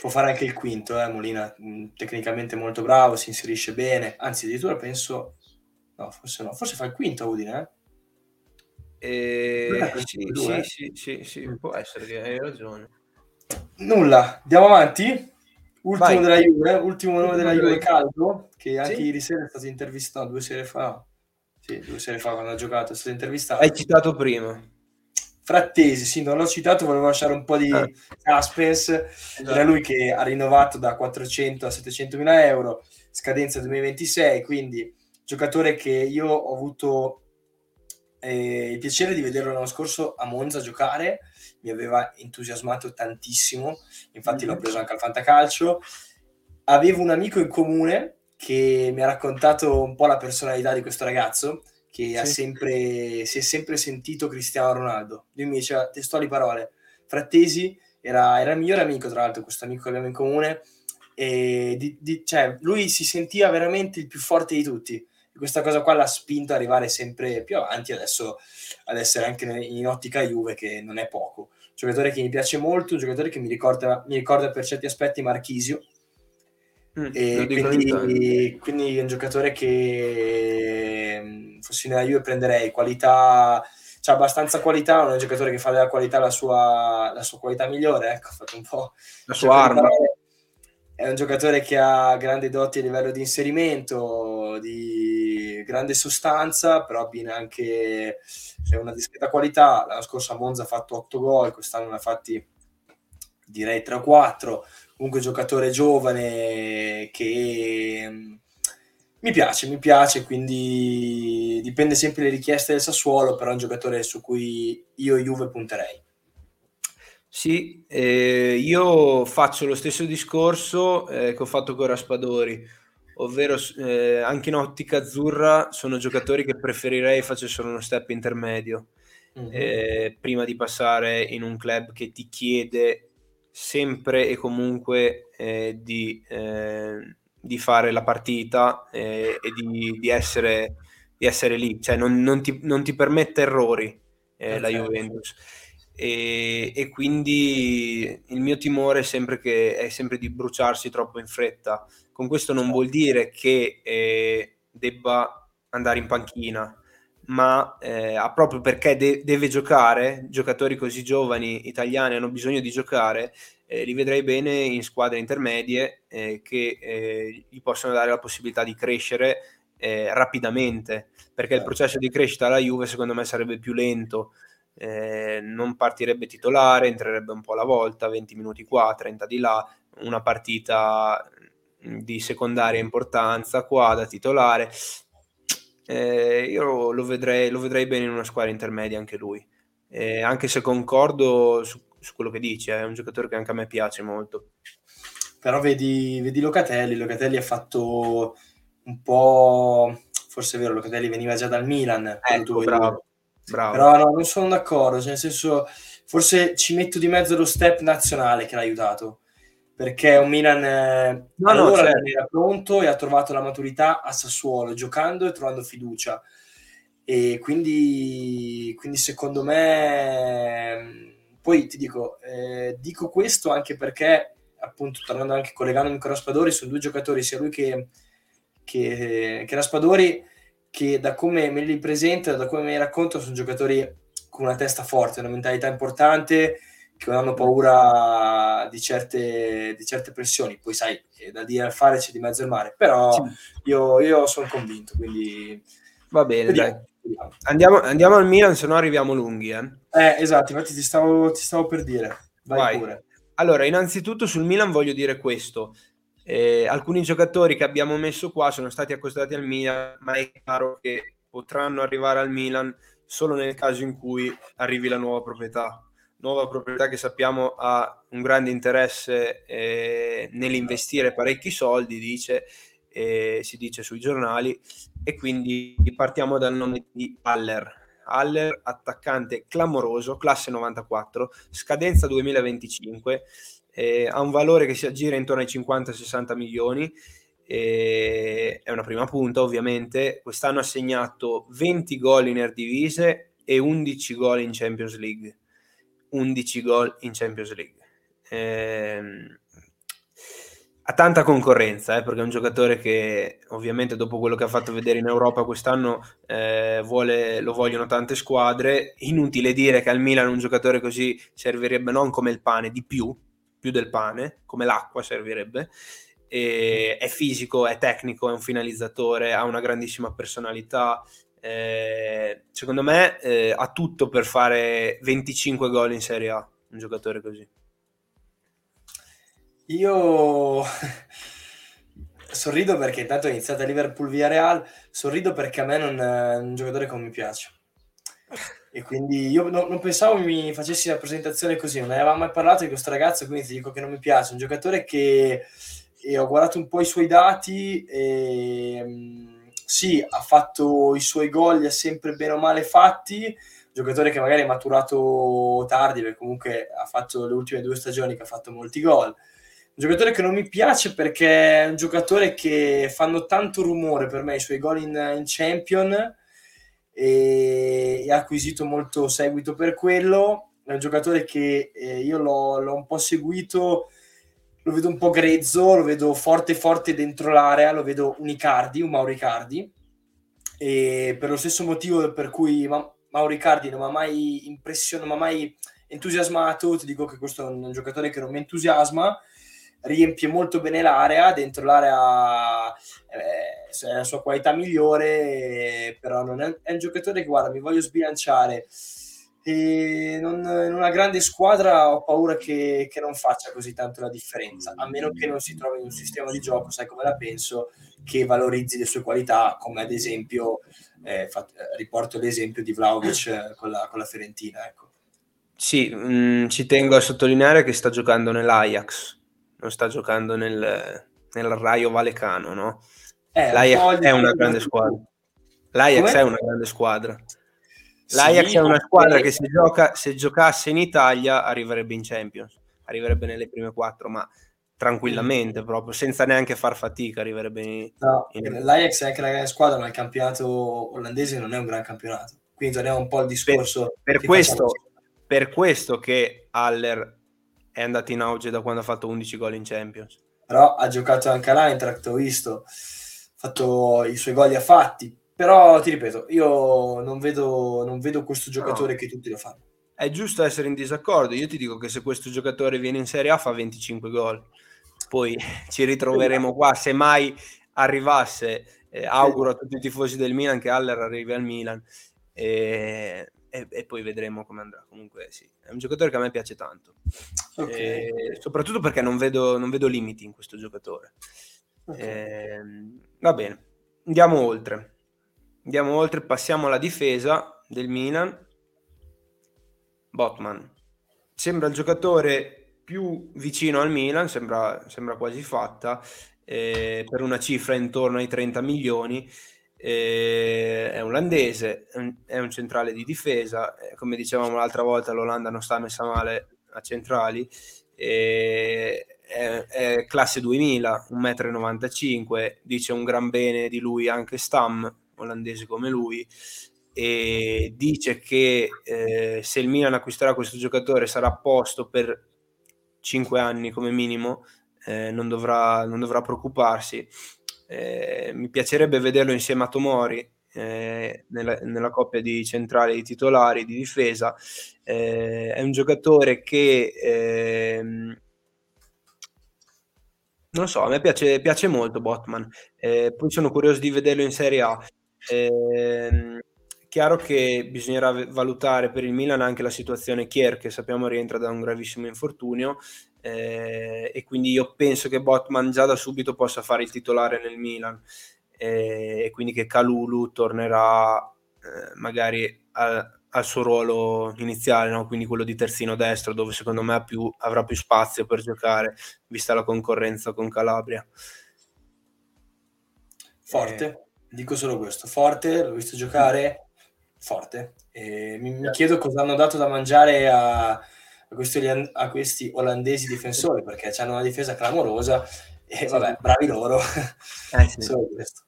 Può fare anche il quinto, eh? Molina mm, tecnicamente molto bravo, si inserisce bene, anzi addirittura penso... No, forse no, forse fa il quinto a Udine, eh? Eh, sì, sì, sì, sì, sì, può essere che hai ragione. Nulla, andiamo avanti. Ultimo Vai. della Juve, ultimo nome della Juve caldo, che anche sì? ieri sera è stato intervistato, due sere fa. Sì, due sere fa quando ha giocato è stato intervistato. Hai citato prima. Frattesi, sì, non l'ho citato, volevo lasciare un po' di ah. suspense. Esatto. Era lui che ha rinnovato da 400 a 700 mila euro, scadenza 2026, quindi giocatore che io ho avuto eh, il piacere di vederlo l'anno scorso a Monza giocare mi aveva entusiasmato tantissimo, infatti mm-hmm. l'ho preso anche al Fantacalcio. Avevo un amico in comune che mi ha raccontato un po' la personalità di questo ragazzo, che sì. ha sempre, si è sempre sentito Cristiano Ronaldo. Lui mi diceva testuali parole. Frattesi era, era il migliore amico, tra l'altro, questo amico che abbiamo in comune, e di, di, cioè, lui si sentiva veramente il più forte di tutti questa cosa qua l'ha spinto ad arrivare sempre più avanti adesso ad essere anche in ottica Juve che non è poco un giocatore che mi piace molto un giocatore che mi ricorda, mi ricorda per certi aspetti Marchisio mm, e quindi, quindi, è un giocatore che mm, fossi nella Juve prenderei qualità c'ha abbastanza qualità, non è un giocatore che fa della qualità la sua, la sua qualità migliore, ecco, ha fatto un po' la sua arma. È un giocatore che ha grandi doti a livello di inserimento, di grande sostanza, però abbina anche una discreta qualità. L'anno scorso a Monza ha fatto 8 gol, quest'anno ne ha fatti direi 3 o 4. Comunque giocatore giovane che mm, mi piace, mi piace, quindi dipende sempre dalle richieste del Sassuolo, però è un giocatore su cui io e Juve punterei. Sì, eh, io faccio lo stesso discorso eh, che ho fatto con Raspadori ovvero eh, anche in ottica azzurra sono giocatori che preferirei facessero uno step intermedio mm-hmm. prima di passare in un club che ti chiede sempre e comunque eh, di, eh, di, fare la partita eh, e di, di, essere, di, essere, lì, cioè non, non, ti, non ti, permette errori okay. la Juventus. E, e, quindi il mio timore è sempre, che, è sempre di bruciarsi troppo in fretta con questo non vuol dire che eh, debba andare in panchina, ma eh, proprio perché de- deve giocare, giocatori così giovani italiani hanno bisogno di giocare, eh, li vedrei bene in squadre intermedie eh, che eh, gli possono dare la possibilità di crescere eh, rapidamente, perché il certo. processo di crescita alla Juve secondo me sarebbe più lento. Eh, non partirebbe titolare, entrerebbe un po' alla volta, 20 minuti qua, 30 di là, una partita di secondaria importanza qua da titolare. Eh, io lo vedrei, lo vedrei bene in una squadra intermedia anche lui, eh, anche se concordo su, su, quello che dice, è un giocatore che anche a me piace molto. Però vedi, vedi Locatelli, Locatelli ha fatto un po' forse è vero, Locatelli veniva già dal Milan. Ecco, bravo, bravo. Però no, non sono d'accordo, cioè nel senso, forse ci metto di mezzo lo step nazionale che l'ha aiutato, perché un Milan eh, no, allora no, certo. era pronto e ha trovato la maturità a Sassuolo, giocando e trovando fiducia. E quindi, quindi secondo me, poi ti dico, eh, dico questo anche perché, appunto, tornando anche collegandomi con Raspadori, sono due giocatori, sia lui che, che, che Raspadori, che da come me li presenta, da come me li racconta, sono giocatori con una testa forte, una mentalità importante, che non hanno paura di certe, di certe pressioni. Poi sai, da dire al fare c'è di mezzo il mare, però io, io sono convinto, quindi... Va bene, dai. Andiamo, andiamo, al Milan, se no arriviamo lunghi. Eh, eh esatto, infatti ti stavo, ti stavo per dire. Vai, Vai. Allora, innanzitutto sul Milan voglio dire questo. Eh, alcuni giocatori che abbiamo messo qua sono stati accostati al Milan, ma è chiaro che potranno arrivare al Milan solo nel caso in cui arrivi la nuova proprietà. Nuova proprietà che sappiamo ha un grande interesse eh, nell'investire parecchi soldi, dice, eh, si dice sui giornali, e quindi partiamo dal nome di Haller. Haller, attaccante clamoroso, classe 94, scadenza 2025, eh, ha un valore che si aggira intorno ai 50-60 milioni, è una prima punta ovviamente, quest'anno ha segnato 20 gol in Erdivise e 11 gol in Champions League. 11 gol in Champions League. Eh, ha tanta concorrenza, eh, perché è un giocatore che ovviamente dopo quello che ha fatto vedere in Europa quest'anno eh, vuole, lo vogliono tante squadre. Inutile dire che al Milan un giocatore così servirebbe non come il pane, di più, più del pane, come l'acqua servirebbe. E è fisico, è tecnico, è un finalizzatore, ha una grandissima personalità. Eh, secondo me eh, ha tutto per fare 25 gol in Serie A, un giocatore così. Io sorrido perché intanto è iniziata Liverpool via Real, sorrido perché a me non è un giocatore che non mi piace. E quindi io no, non pensavo mi facessi la presentazione così, non avevamo mai parlato di questo ragazzo, quindi ti dico che non mi piace. Un giocatore che ho guardato un po' i suoi dati e mm, sì, ha fatto i suoi gol, li ha sempre bene o male fatti. Giocatore che magari è maturato tardi, perché comunque ha fatto le ultime due stagioni che ha fatto molti gol un giocatore che non mi piace perché è un giocatore che fanno tanto rumore per me i suoi gol in, in Champion e, ha acquisito molto seguito per quello. È un giocatore che eh, io l'ho, l'ho, un po' seguito, lo vedo un po' grezzo, lo vedo forte forte dentro l'area, lo vedo un Icardi, un Mauricardi e per lo stesso motivo per cui Ma- Mauricardi non mi ha mai impressionato, non mi ha mai entusiasmato, ti dico che questo è un giocatore che non mi entusiasma riempie molto bene l'area, dentro l'area eh, è la sua qualità migliore, però non è, è, un giocatore che guarda, mi voglio sbilanciare. E non, in una grande squadra ho paura che, che, non faccia così tanto la differenza, a meno che non si trovi in un sistema di gioco, sai come la penso, che valorizzi le sue qualità, come ad esempio, eh, fat, riporto l'esempio di Vlaovic eh, con la, con la Fiorentina. Ecco. Sì, mh, mm, ci tengo a sottolineare che sta giocando nell'Ajax, non sta giocando nel, nel Raio Valecano, no? Eh, L'Ajax è una grande squadra. L'Ajax Come? è una grande squadra. L'Ajax sì, è una squadra che se, gioca, se giocasse in Italia arriverebbe in Champions, arriverebbe nelle prime quattro, ma tranquillamente proprio, senza neanche far fatica arriverebbe in, no, in... L'Ajax è anche grande squadra, ma il campionato olandese non è un gran campionato. Quindi torniamo un po' al discorso. Per, per questo, per questo che Haller è andato in auge da quando ha fatto 11 gol in Champions. Però ha giocato anche all'Eintracht, ho visto, ha fatto i suoi gol li ha fatti. Però ti ripeto, io non vedo, non vedo questo giocatore no. che tutti lo fanno. È giusto essere in disaccordo. Io ti dico che se questo giocatore viene in Serie A fa 25 gol. Poi ci ritroveremo qua. Se mai arrivasse, eh, auguro a tutti i tifosi del Milan che Haller arrivi al Milan. E e, e, poi vedremo come andrà. Comunque sì, è un giocatore che a me piace tanto, okay. soprattutto perché non vedo, non vedo, limiti in questo giocatore. Okay. Eh, va bene, andiamo oltre. Andiamo oltre, passiamo alla difesa del Milan. Botman. Sembra il giocatore più vicino al Milan, sembra, sembra quasi fatta, eh, per una cifra intorno ai 30 milioni. Eh, è olandese, è un centrale di difesa, eh, come dicevamo l'altra volta l'Olanda non sta messa male a centrali, eh, è, è, classe 2000, 1,95 m, dice un gran bene di lui anche Stam, olandese come lui, e dice che eh, se il Milan acquisterà questo giocatore sarà a posto per 5 anni come minimo, eh, non, dovrà, non, dovrà, preoccuparsi. Eh, mi piacerebbe vederlo insieme a Tomori eh, nella, nella, coppia di centrali di titolari di difesa. Eh, è un giocatore che ehm, non so, a me piace, piace molto Botman. Eh, poi sono curioso di vederlo in Serie A. Eh, chiaro che bisognerà valutare per il Milan anche la situazione Kier, che sappiamo rientra da un gravissimo infortunio, eh, e quindi io penso che Botman già da subito possa fare il titolare nel Milan, eh, e quindi che Calulu tornerà eh, magari a, al suo ruolo iniziale, no? quindi quello di terzino destro, dove secondo me più, avrà più spazio per giocare, vista la concorrenza con Calabria. Forte, eh. Dico solo questo, forte, l'ho visto giocare, forte. E mi, mi chiedo cosa hanno dato da mangiare a, a, questi, a questi olandesi difensori, perché hanno una difesa clamorosa e vabbè, bravi loro. Eh, sì. solo questo.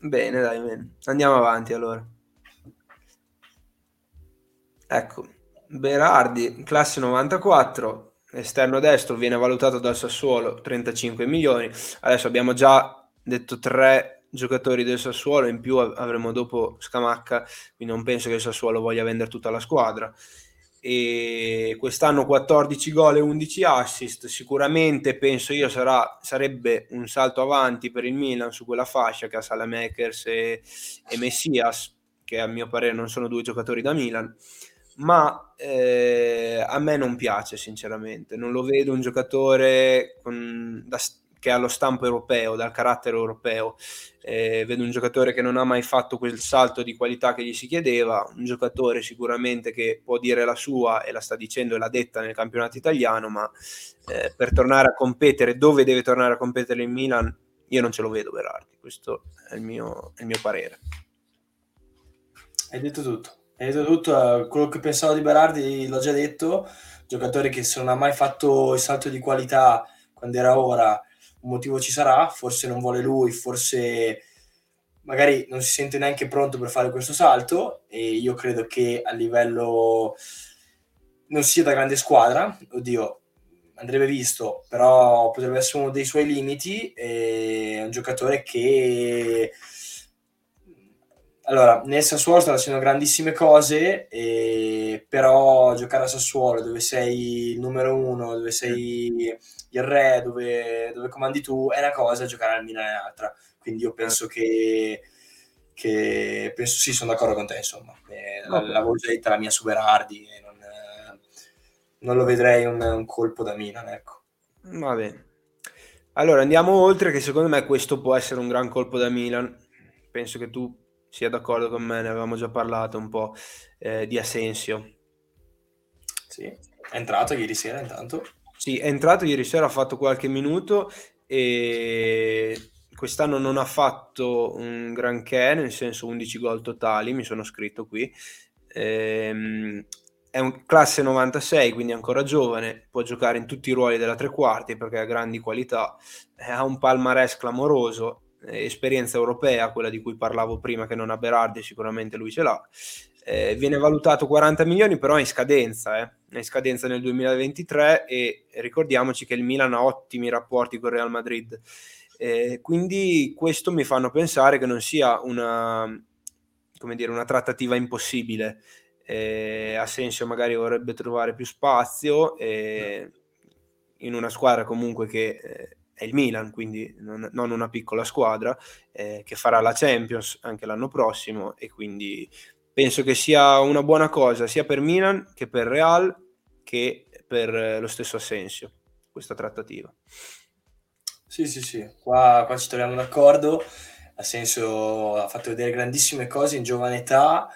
Bene, dai, bene. Andiamo avanti allora. Ecco, Berardi, classe 94, esterno destro, viene valutato dal Sassuolo 35 milioni. Adesso abbiamo già detto tre giocatori del Sassuolo, in più avremo dopo Scamacca, quindi non penso che il Sassuolo voglia vendere tutta la squadra. E quest'anno 14 gol e 11 assist, sicuramente penso io sarà, sarebbe un salto avanti per il Milan su quella fascia che ha Salamakers e, e Messias, che a mio parere non sono due giocatori da Milan ma eh, a me non piace sinceramente, non lo vedo un giocatore con, da, che ha lo stampo europeo, dal carattere europeo, eh, vedo un giocatore che non ha mai fatto quel salto di qualità che gli si chiedeva, un giocatore sicuramente che può dire la sua e la sta dicendo e l'ha detta nel campionato italiano, ma eh, per tornare a competere dove deve tornare a competere in Milan, io non ce lo vedo Berardi, questo è il mio, è il mio parere. Hai detto tutto. Hai detto tutto, quello che pensavo di Berardi l'ho già detto, giocatore che se non ha mai fatto il salto di qualità quando era ora, un motivo ci sarà, forse non vuole lui, forse magari non si sente neanche pronto per fare questo salto e io credo che a livello non sia da grande squadra, oddio, andrebbe visto, però potrebbe essere uno dei suoi limiti, è un giocatore che allora, nel Sassuolo sta facendo grandissime cose, e, però giocare a Sassuolo dove sei il numero uno, dove sei il re, dove, dove comandi tu, è una cosa, giocare al Milan è un'altra. Quindi io penso che, che penso sì, sono d'accordo con te, insomma. Eh, okay. L'avevo già detta la mia su Berardi e non, non lo vedrei un, un, colpo da Milan, ecco. Va bene. Allora andiamo oltre, che secondo me questo può essere un gran colpo da Milan. Penso che tu sia d'accordo con me, ne avevamo già parlato un po' eh, di Asensio. Sì, è entrato ieri sera intanto. Sì, è entrato ieri sera, ha fatto qualche minuto e quest'anno non ha fatto un granché, nel senso 11 gol totali, mi sono scritto qui. Ehm, è un classe 96, quindi ancora giovane, può giocare in tutti i ruoli della tre quarti perché ha grandi qualità, ha un palmarès clamoroso, eh, esperienza europea, quella di cui parlavo prima che non ha Berardi, sicuramente lui ce l'ha. Eh, viene valutato 40 milioni, però è in scadenza, eh. è in scadenza nel 2023 e ricordiamoci che il Milan ha ottimi rapporti con Real Madrid. Eh, quindi questo mi fanno pensare che non sia una, dire, una trattativa impossibile. Eh, Asensio magari vorrebbe trovare più spazio eh, in una squadra comunque che eh, è il Milan, quindi non, non una piccola squadra eh, che farà la Champions anche l'anno prossimo e quindi penso che sia una buona cosa sia per Milan che per Real che per lo stesso Asensio questa trattativa. Sì, sì, sì, qua, qua ci troviamo d'accordo. Asensio ha fatto vedere grandissime cose in giovane età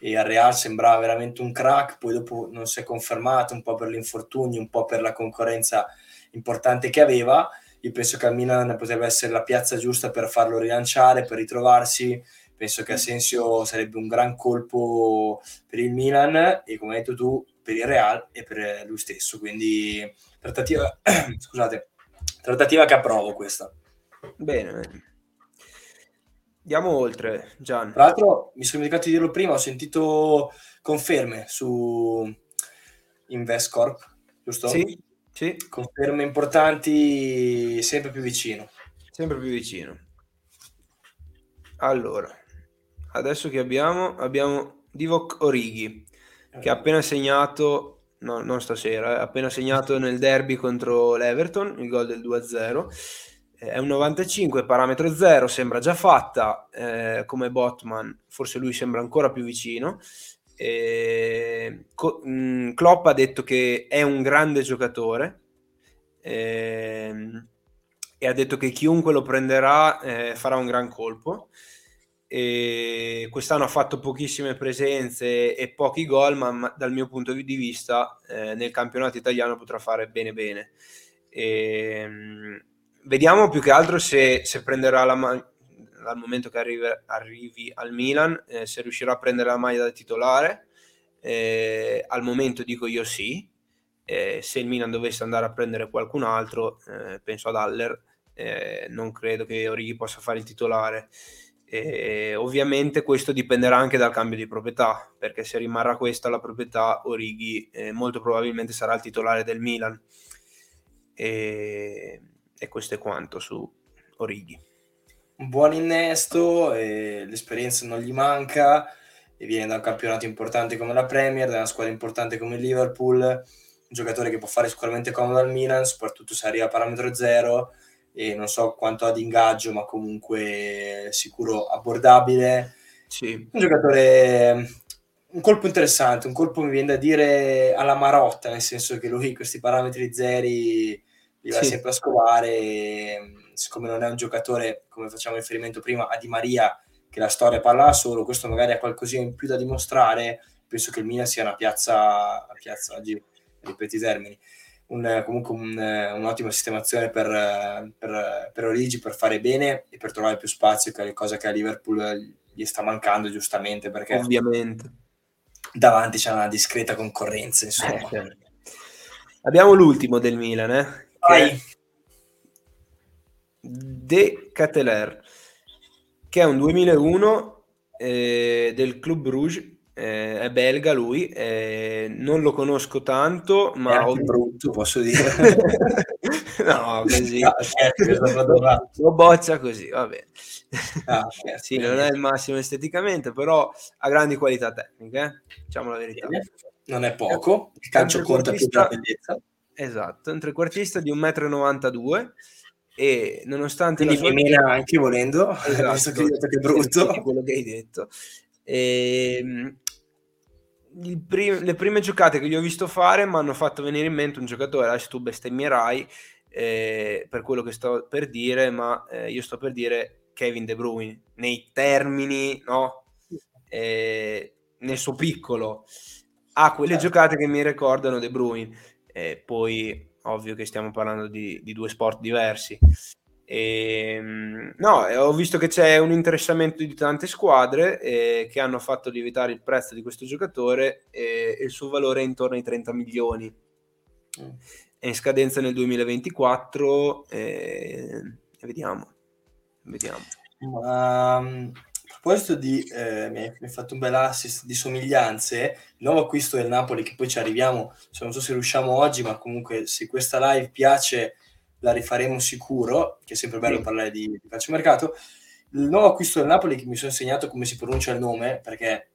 e al Real sembrava veramente un crack, poi dopo non si è confermato un po' per l'infortunio, un po' per la concorrenza importante che aveva io penso che al Milan potrebbe essere la piazza giusta per farlo rilanciare, per ritrovarsi penso che Asensio sarebbe un gran colpo per il Milan e come hai detto tu per il Real e per lui stesso, quindi trattativa, scusate, trattativa che approvo questa. Bene, bene. Andiamo oltre, Gian. Tra l'altro, mi sono dimenticato di dirlo prima, ho sentito conferme su Investcorp, giusto? Sì, sì. Conferme importanti, sempre più vicino. Sempre più vicino. Allora, adesso che abbiamo? Abbiamo Divock Orighi, che ha appena segnato, no, non stasera, ha eh, appena segnato nel derby contro l'Everton, il gol del 2-0 è un 95, parametro 0, sembra già fatta eh, come Botman, forse lui sembra ancora più vicino. Eh, mm, Klopp ha detto che è un grande giocatore eh, e ha detto che chiunque lo prenderà eh, farà un gran colpo. E quest'anno ha fatto pochissime presenze e pochi gol, ma, dal mio punto di vista eh, nel campionato italiano potrà fare bene bene. E, ehm, vediamo più che altro se, se prenderà la dal momento che arrivi, arrivi al Milan, eh, se riuscirà a prendere la maglia da titolare. Eh, al momento dico io sì. Eh, se il Milan dovesse andare a prendere qualcun altro, eh, penso ad Haller, eh, non credo che Orighi possa fare il titolare. ovviamente questo dipenderà anche dal cambio di proprietà, perché se rimarrà questa la proprietà, Orighi eh, molto probabilmente sarà il titolare del Milan. E e questo è quanto su Orighi. Un buon innesto, l'esperienza non gli manca e viene da un campionato importante come la Premier, da una squadra importante come il Liverpool, un giocatore che può fare sicuramente comodo al Milan, soprattutto se arriva a parametro zero e non so quanto ha di ingaggio, ma comunque sicuro abbordabile. Sì. Un giocatore un colpo interessante, un colpo mi viene da dire alla Marotta, nel senso che lui questi parametri zeri li va sì. sempre a scovare e, siccome non è un giocatore, come facciamo riferimento prima, a Di Maria, che la storia parla solo, questo magari ha qualcosina in più da dimostrare, penso che il Milan sia una piazza, una piazza oggi ripeto i termini, un, comunque un, un'ottima sistemazione per, per, per Origi, per fare bene e per trovare più spazio, che è cosa che a Liverpool gli sta mancando giustamente, perché ovviamente davanti c'è una discreta concorrenza, insomma. Eh, certo. Abbiamo l'ultimo del Milan, eh? Vai. De Cateler, che è un 2001 eh, del Club Bruges, eh, è belga lui, eh, non lo conosco tanto, ma... È ho... brutto, posso dire. no, così. No, certo, lo boccia così, va bene. Ah, certo, sì, non è il massimo esteticamente, però ha grandi qualità tecniche, eh? diciamo la verità. Non è poco, il calcio conta più per la bellezza. Esatto, un trequartista di 1,92 m e nonostante Quindi sua... mena anche volendo, esatto, visto che, che è brutto. quello che hai detto. E, ehm, prim- le prime giocate che gli ho visto fare mi hanno fatto venire in mente un giocatore, adesso tu bestemmierai eh, per quello che sto per dire, ma eh, io sto per dire Kevin De Bruyne, nei termini, no? Eh, nel suo piccolo, ha quelle certo. giocate che mi ricordano De Bruyne eh, poi ovvio che stiamo parlando di, di due sport diversi. E, ehm, no, ho visto che c'è un interessamento di tante squadre eh, che hanno fatto lievitare il prezzo di questo giocatore e, e il suo valore è intorno ai 30 milioni. Mm. È in scadenza nel 2024 e vediamo. vediamo. Um, proposito di, eh, mi, hai, fatto un bel assist di somiglianze, il nuovo acquisto del Napoli, che poi ci arriviamo, cioè non so se riusciamo oggi, ma comunque se questa live piace la rifaremo sicuro, che è sempre bello sì. parlare di, di calciomercato. Il nuovo acquisto del Napoli, che mi sono insegnato come si pronuncia il nome, perché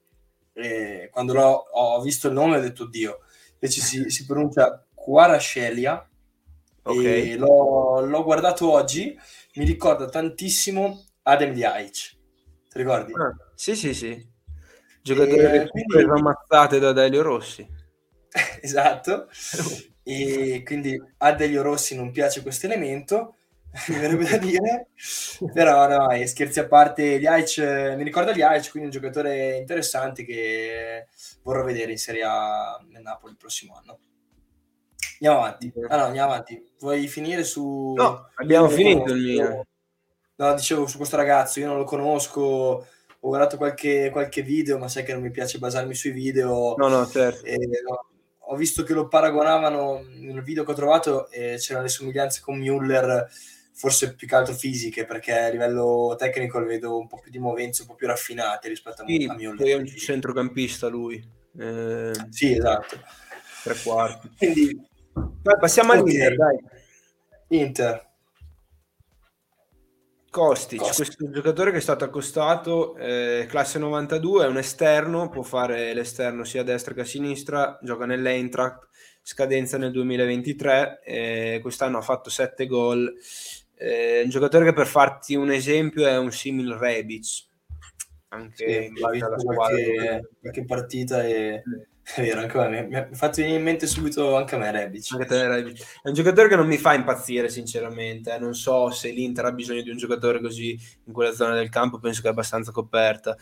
eh, quando ho visto il nome ho detto Dio, invece si, si pronuncia Quarascelia, okay. l'ho, l'ho guardato oggi, mi ricorda tantissimo Adem Ljajic ti ricordi? Ah, sì, sì, sì. Giocatore e quindi... ammazzate da Delio Rossi. esatto. e quindi a Delio Rossi non piace questo elemento, mi verrebbe da dire, però no, scherzi a parte, Liaic, mi ricorda Liaic, quindi un giocatore interessante che vorrò vedere in Serie A nel Napoli il prossimo anno. Andiamo avanti. Ah, no, andiamo avanti. Vuoi finire su... No, abbiamo finito il mio. No, dicevo su questo ragazzo, io non lo conosco, ho guardato qualche, qualche, video, ma sai che non mi piace basarmi sui video. No, no, certo. E, ho visto che lo paragonavano nel video che ho trovato e c'erano le somiglianze con Müller, forse più che altro fisiche, perché a livello tecnico lo vedo un po' più di movenze, un po' più raffinate rispetto a, sì, a Müller. Poi è un centrocampista lui. Eh, sì, esatto. Tre quarti. Quindi, dai, passiamo okay. all'Inter, dai. Inter. Kostic, Kostic, questo giocatore che è stato accostato, eh, classe 92, è un esterno, può fare l'esterno sia a destra che a sinistra, gioca nell'Eintracht, scadenza nel 2023, eh, quest'anno ha fatto 7 gol, eh, un giocatore che per farti un esempio è un simil Rebic, anche sì, in base alla squadra. Qualche, qualche partita e... Mm è vero, anche a me. Mi ha fatto venire in mente subito anche a me Rebic. Anche te, Rebic. È un giocatore che non mi fa impazzire, sinceramente. Eh. Non so se l'Inter ha bisogno di un giocatore così in quella zona del campo, penso che è abbastanza coperta.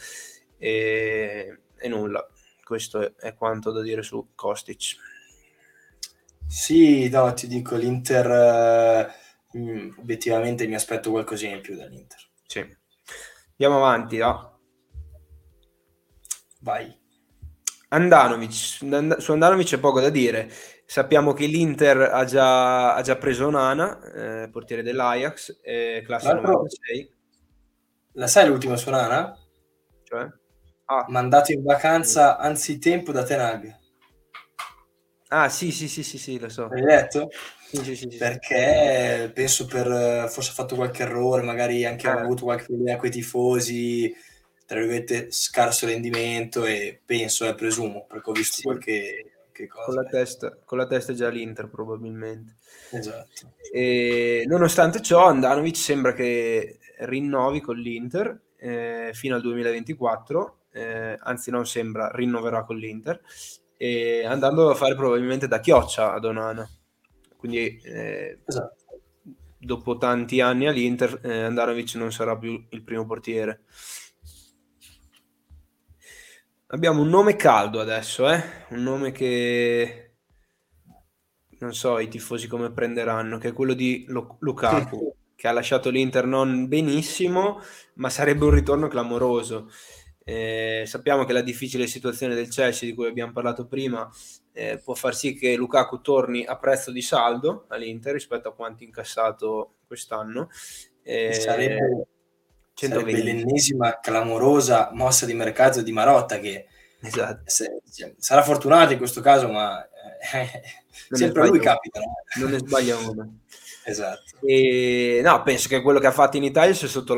E, e nulla. Questo è quanto da dire su Kostic. Sì, no, ti dico, l'Inter uh, obiettivamente mi aspetto qualcosina in più dall'Inter. Sì. Andiamo avanti, no? Vai. Andanovic, su Andanovic c'è poco da dire. Sappiamo che l'Inter ha già, ha già preso Nana, eh, portiere dell'Ajax, eh, classe L'altro, 96. La sai l'ultima su Nana? Cioè? Ah. Mandato in vacanza anzitempo da Tenag. Ah sì, sì, sì, sì, sì, lo so. Hai letto? Sì, sì, sì, Perché penso per forse ha fatto qualche errore, magari anche ha eh. avuto qualche problema con i tifosi tra virgolette scarso rendimento e penso e eh, presumo perché ho visto sì. qualche, cosa con la, testa, con la testa già l'Inter probabilmente. Esatto. E nonostante ciò Andanovic sembra che rinnovi con l'Inter eh, fino al 2024 eh, anzi non sembra rinnoverà con l'Inter e andando a fare probabilmente da chioccia ad Onana quindi eh, esatto. dopo tanti anni all'Inter eh, Andanovic non sarà più il primo portiere Abbiamo un nome caldo adesso, eh? un nome che non so i tifosi come prenderanno, che è quello di Lukaku, che ha lasciato l'Inter non benissimo, ma sarebbe un ritorno clamoroso. Eh, sappiamo che la difficile situazione del Chelsea, di cui abbiamo parlato prima, eh, può far sì che Lukaku torni a prezzo di saldo all'Inter rispetto a quanto incassato quest'anno. Eh, sarebbe 120. Sarebbe l'ennesima clamorosa mossa di mercato di Marotta che esatto. se, sarà fortunato in questo caso, ma eh, sempre a lui capita. No? Non ne sbaglia una. esatto. E, no, penso che quello che ha fatto in Italia sia sotto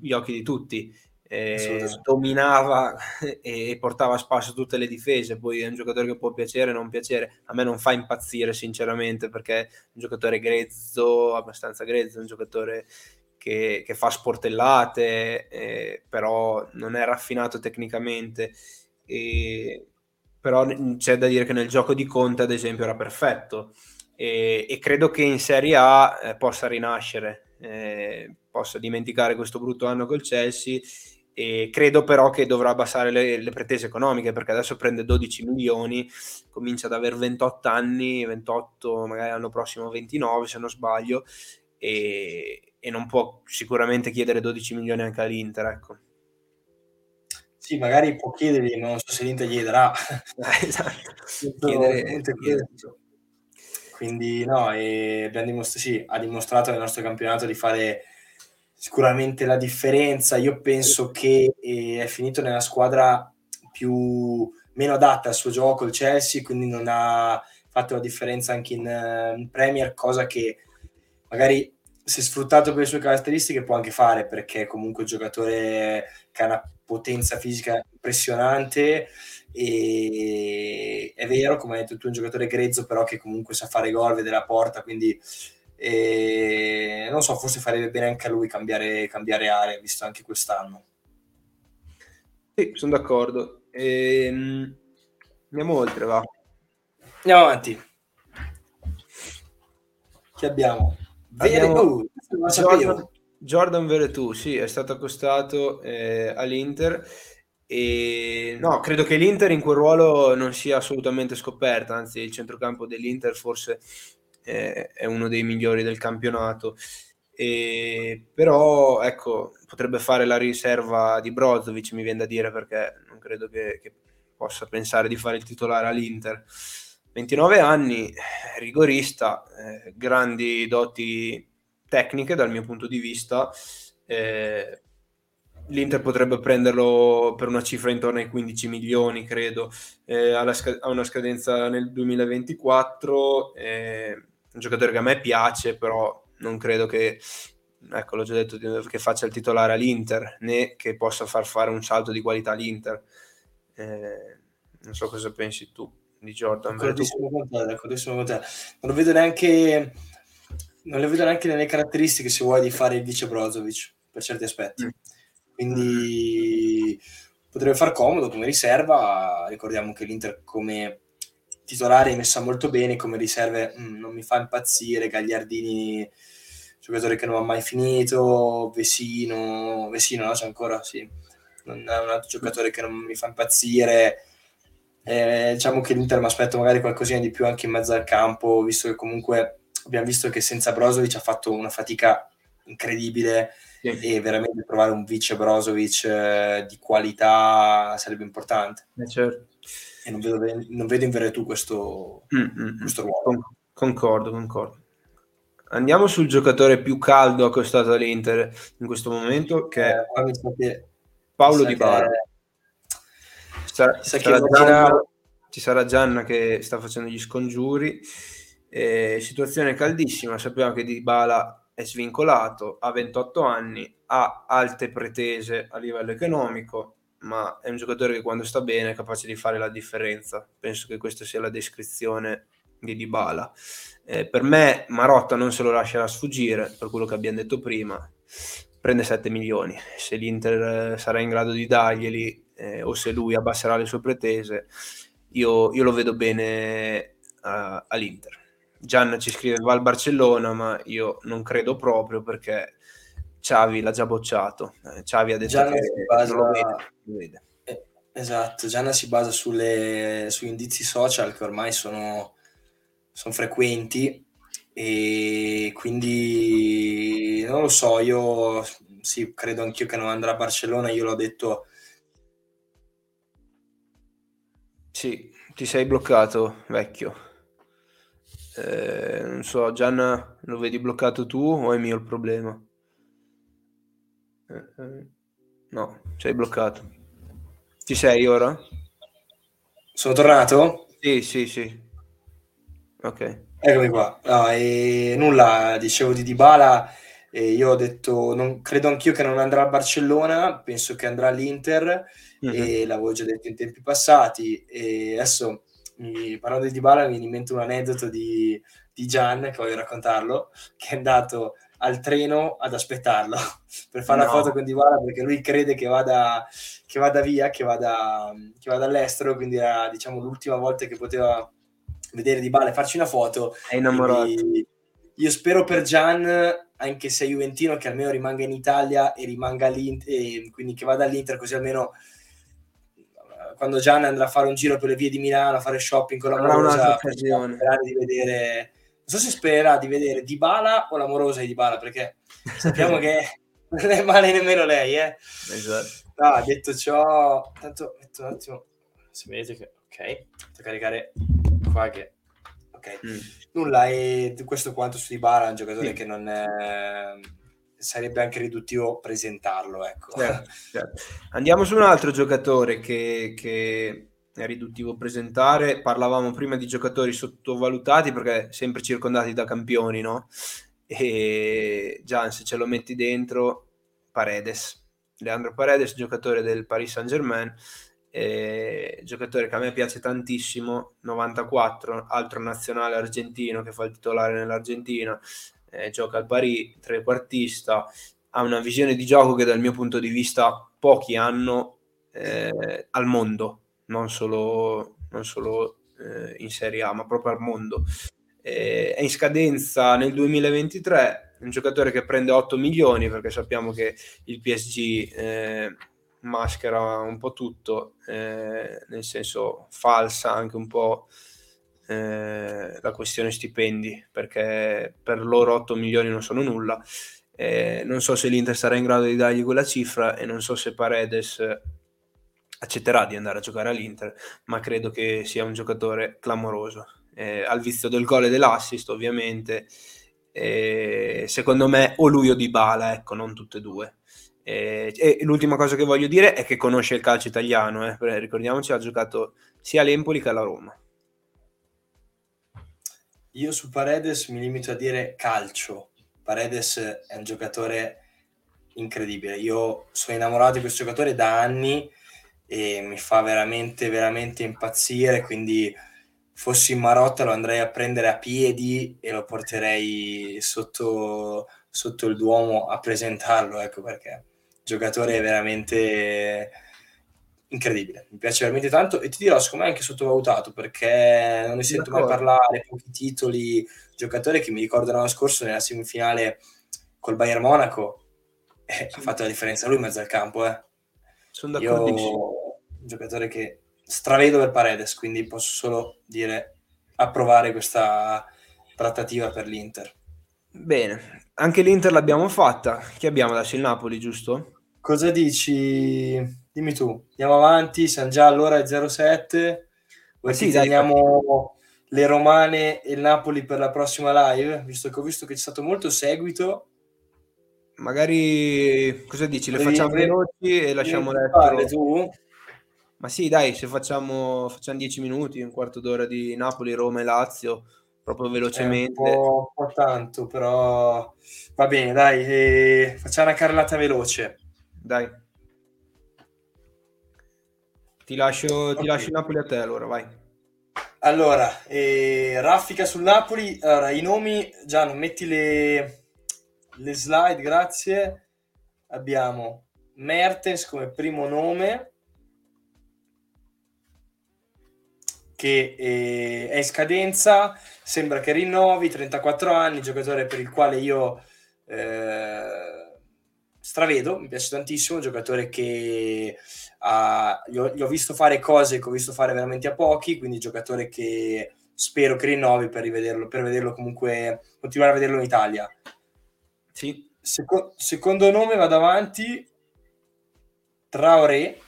gli occhi di tutti. Eh, dominava e portava a spasso tutte le difese. Poi è un giocatore che può piacere o non piacere. A me non fa impazzire, sinceramente, perché è un giocatore grezzo, abbastanza grezzo, un giocatore che, che fa sportellate, eh, però non è raffinato tecnicamente. E, però c'è da dire che nel gioco di Conte, ad esempio, era perfetto. E, e credo che in Serie A eh, possa rinascere, eh, possa dimenticare questo brutto anno col Chelsea. E credo però che dovrà abbassare le, le, pretese economiche perché adesso prende 12 milioni, comincia ad avere 28 anni, 28, magari l'anno prossimo 29 se non sbaglio, e, e non può sicuramente chiedere 12 milioni anche all'Inter, ecco. Sì, magari può chiederli, ma non so se l'Inter gli darà. esatto. chiedere, chiedere. Quindi no, e dimostra- sì, ha dimostrato nel nostro campionato di fare sicuramente la differenza. Io penso che eh, è finito nella squadra più meno adatta al suo gioco, il Chelsea, quindi non ha fatto la differenza anche in, uh, in Premier, cosa che magari se sfruttato per le sue caratteristiche può anche fare perché è comunque un giocatore che ha una potenza fisica impressionante e è vero come hai detto tu un giocatore grezzo però che comunque sa fare gol vede la porta quindi eh, non so forse farebbe bene anche a lui cambiare, cambiare area visto anche quest'anno. Sì sono d'accordo. Ehm, andiamo oltre va. Andiamo avanti. Che abbiamo Abbiamo Jordan, Jordan Veretù, sì, è stato accostato eh, all'Inter e no, credo che l'Inter in quel ruolo non sia assolutamente scoperta, anzi il centrocampo dell'Inter forse eh, è uno dei migliori del campionato. E, però ecco, potrebbe fare la riserva di Brozovic, mi viene da dire, perché non credo che, che possa pensare di fare il titolare all'Inter. 29 anni, rigorista, eh, grandi doti tecniche dal mio punto di vista. Eh, L'Inter potrebbe prenderlo per una cifra intorno ai 15 milioni, credo, eh, ha una scadenza nel 2024. Eh, un giocatore che a me piace, però non credo che, ecco, l'ho già detto, che faccia il titolare all'Inter, né che possa far fare un salto di qualità all'Inter. Eh, non so cosa pensi tu di Jordan. D'accordissimo con te, d'accordissimo con te. Non lo vedo neanche, non le vedo neanche nelle caratteristiche, se vuoi, di fare il vice Brozovic, per certi aspetti. Mm. Quindi potrebbe far comodo come riserva. Ricordiamo che l'Inter come titolare è messa molto bene, come riserve mh, mm, non mi fa impazzire, Gagliardini giocatore che non ha mai finito, Vesino, Vesino no, c'è ancora, sì, non è un altro giocatore che non mi fa impazzire, eh, diciamo che l'Inter mi aspetto magari qualcosina di più anche in mezzo al campo, visto che comunque abbiamo visto che senza Brozovic ha fatto una fatica incredibile sì. e veramente trovare un vice Brozovic eh, di qualità sarebbe importante. Eh, certo. E non vedo, non vedo in virtù questo, mm, mm, questo ruolo. Con, concordo, concordo. Andiamo sul giocatore più caldo accostato all'Inter in questo momento, che è eh, Paolo Di Bala. Che sarà, sarà Gianna, ci sarà Gianna che sta facendo gli scongiuri. Eh, situazione caldissima, sappiamo che Di Bala è svincolato, ha 28 anni, ha alte pretese a livello economico, ma è un giocatore che quando sta bene è capace di fare la differenza. Penso che questa sia la descrizione di Dybala. Eh, per me Marotta non se lo lascerà sfuggire, per quello che abbiamo detto prima, prende 7 milioni. Se l'Inter sarà in grado di darglieli eh, o se lui abbasserà le sue pretese, io, io lo vedo bene uh, all'Inter. Gian ci scrive va al Barcellona, ma io non credo proprio perché Xavi l'ha già bocciato. Eh, Xavi ha detto Gianna che basa... non lo vede. Lo vede. Eh, esatto, Gianna si basa sulle, su indizi social che ormai sono, sono frequenti e quindi non lo so, io sì, credo anch'io che non andrà a Barcellona, io l'ho detto Sì, ti sei bloccato, vecchio. Eh, non so, Gianna, lo vedi bloccato tu o è mio il problema? Eh, eh, no, sei bloccato. Ci sei ora? Sono tornato? Sì, sì, sì. Ok. Eccomi qua. No, e nulla, dicevo di Dybala, e io ho detto, non, credo anch'io che non andrà a Barcellona, penso che andrà all'Inter mm-hmm. e l'avevo già detto in tempi passati e adesso mi, parlando di Dybala mi viene in mente un aneddoto di, di Gian che voglio raccontarlo che è andato al treno ad aspettarlo per fare no. la foto con Dybala perché lui crede che vada, che vada via, che vada, che vada all'estero quindi era diciamo l'ultima volta che poteva vedere Dybala e farci una foto è innamorato io spero per Gian anche se è Juventino che almeno rimanga in Italia e rimanga all'Inter quindi che vada all'Inter così almeno quando Gian andrà a fare un giro per le vie di Milano a fare shopping con l'amorosa sperare di vedere non so se spererà di vedere Dybala o l'amorosa di Dybala perché sappiamo che non è male nemmeno lei eh. esatto. ah, detto ciò tanto metto un attimo se vedete che ok devo caricare qua che ok mm. nulla e questo quanto su Dybala un giocatore sì. che non è sarebbe anche riduttivo presentarlo. Ecco. Certo, certo. Andiamo su un altro giocatore che, che, è riduttivo presentare. Parlavamo prima di giocatori sottovalutati perché sempre circondati da campioni, no? E Gian, se ce lo metti dentro, Paredes. Leandro Paredes, giocatore del Paris Saint Germain, eh, giocatore che a me piace tantissimo, 94, altro nazionale argentino che fa il titolare nell'Argentina, eh, gioca al Paris, trequartista, ha una visione di gioco che dal mio punto di vista pochi hanno eh, al mondo, non solo, non solo eh, in Serie A, ma proprio al mondo. È in scadenza nel 2023, un giocatore che prende 8 milioni perché sappiamo che il PSG eh, maschera un po' tutto, eh, nel senso falsa anche un po' eh, la questione stipendi, perché per loro 8 milioni non sono nulla. Eh, non so se l'Inter sarà in grado di dargli quella cifra e non so se Paredes accetterà di andare a giocare all'Inter, ma credo che sia un giocatore clamoroso. Eh, al vizio del gol e dell'assist, ovviamente. Eh, secondo me o lui o Di Bala, ecco, non tutte e due. Eh, e l'ultima cosa che voglio dire è che conosce il calcio italiano, eh. ricordiamoci, ha giocato sia all'Empoli che alla Roma. Io su Paredes mi limito a dire calcio. Paredes è un giocatore incredibile. Io sono innamorato di questo giocatore da anni e mi fa veramente, veramente impazzire. Quindi, fossi in Marotta, lo andrei a prendere a piedi e lo porterei sotto, sotto il Duomo a presentarlo. Ecco perché giocatore veramente incredibile, mi piace veramente tanto e ti dirò, secondo me anche sottovalutato perché non ne sento mai parlare, pochi titoli, giocatore che mi ricordo l'anno scorso nella semifinale col Bayern Monaco eh, sì. ha fatto la differenza lui in mezzo al campo, eh. Sono d'accordissimo. Io, un giocatore che stravedo per Paredes, quindi posso solo dire approvare questa trattativa per l'Inter. Bene, anche l'Inter l'abbiamo fatta. Chi abbiamo adesso? Il Napoli, giusto? Cosa dici? Dimmi tu, andiamo avanti, siamo già all'ora 07. Vuoi sì, teniamo le romane e il Napoli per la prossima live? Visto che ho visto che c'è stato molto seguito. Magari, cosa dici? Le devi, facciamo veloci e lasciamo letto. tu? Ma sì, dai, se facciamo, facciamo 10 minuti, un quarto d'ora di Napoli, Roma e Lazio, proprio velocemente. un, po', un po', tanto, però va bene, dai, eh, facciamo una carrellata veloce. Dai. Ti lascio, okay. ti lascio Napoli a te allora, vai. Allora, eh, raffica sul Napoli. Allora, i nomi, già non metti le, le slide, grazie. Abbiamo Mertens come primo nome, che eh, è in scadenza, sembra che rinnovi, 34 anni, giocatore per il quale io eh, stravedo, mi piace tantissimo, un giocatore che uh, gli, ho, gli, ho, visto fare cose che ho visto fare veramente a pochi, quindi giocatore che spero che rinnovi per rivederlo, per vederlo comunque, continuare a vederlo in Italia. Sì. Seco- secondo nome vado avanti, Traoré,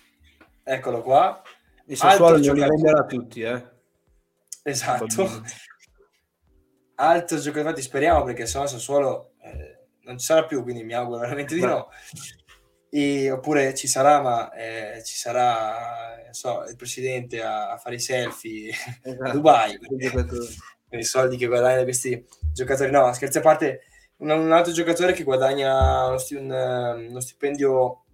eccolo qua. Il Sassuolo li venderà tutti, eh. Esatto. Altro giocatore, infatti speriamo perché se no Sassuolo eh, non ci sarà più, quindi mi auguro veramente di no. E, oppure ci sarà, ma eh, ci sarà so, il presidente a, a, fare i selfie esatto. a Dubai per i soldi che guadagnano questi giocatori. No, scherzi a parte, un, un altro giocatore che guadagna uno, un, uno stipendio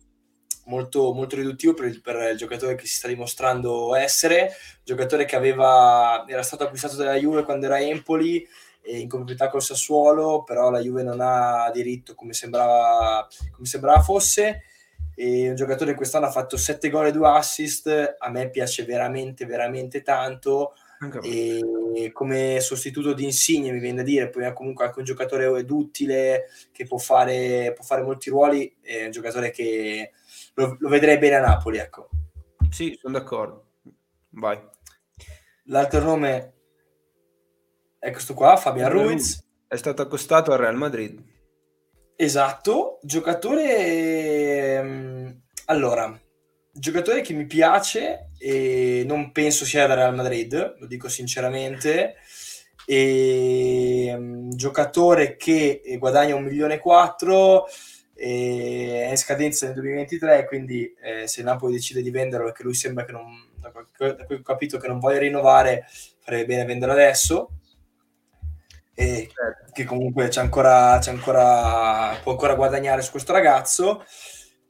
molto, molto riduttivo per il, per il, giocatore che si sta dimostrando essere, giocatore che aveva, era stato acquistato dalla Juve quando era Empoli in compatibilità col Sassuolo, però la Juve non ha diritto come sembrava, come sembrava fosse. E un giocatore che quest'anno ha fatto 7 gol e 2 assist, a me piace veramente, veramente tanto. E come sostituto di Insigne mi viene da dire, poi è comunque anche un giocatore duttile che può fare, può fare molti ruoli, è un giocatore che lo, lo vedrei bene a Napoli. Ecco. Sì, sono d'accordo. Vai. L'altro nome è questo qua, Fabian Ruiz. È stato accostato al Real Madrid. Esatto, giocatore... Ehm, allora, giocatore che mi piace e non penso sia da Real Madrid, lo dico sinceramente. E, um, giocatore che guadagna un milione e quattro è in scadenza nel 2023 quindi eh, se Napoli decide di venderlo perché lui sembra che non da quel ho capito che non voglia rinnovare farebbe bene venderlo adesso e certo. che comunque c'è ancora, c'è ancora, può ancora guadagnare su questo ragazzo.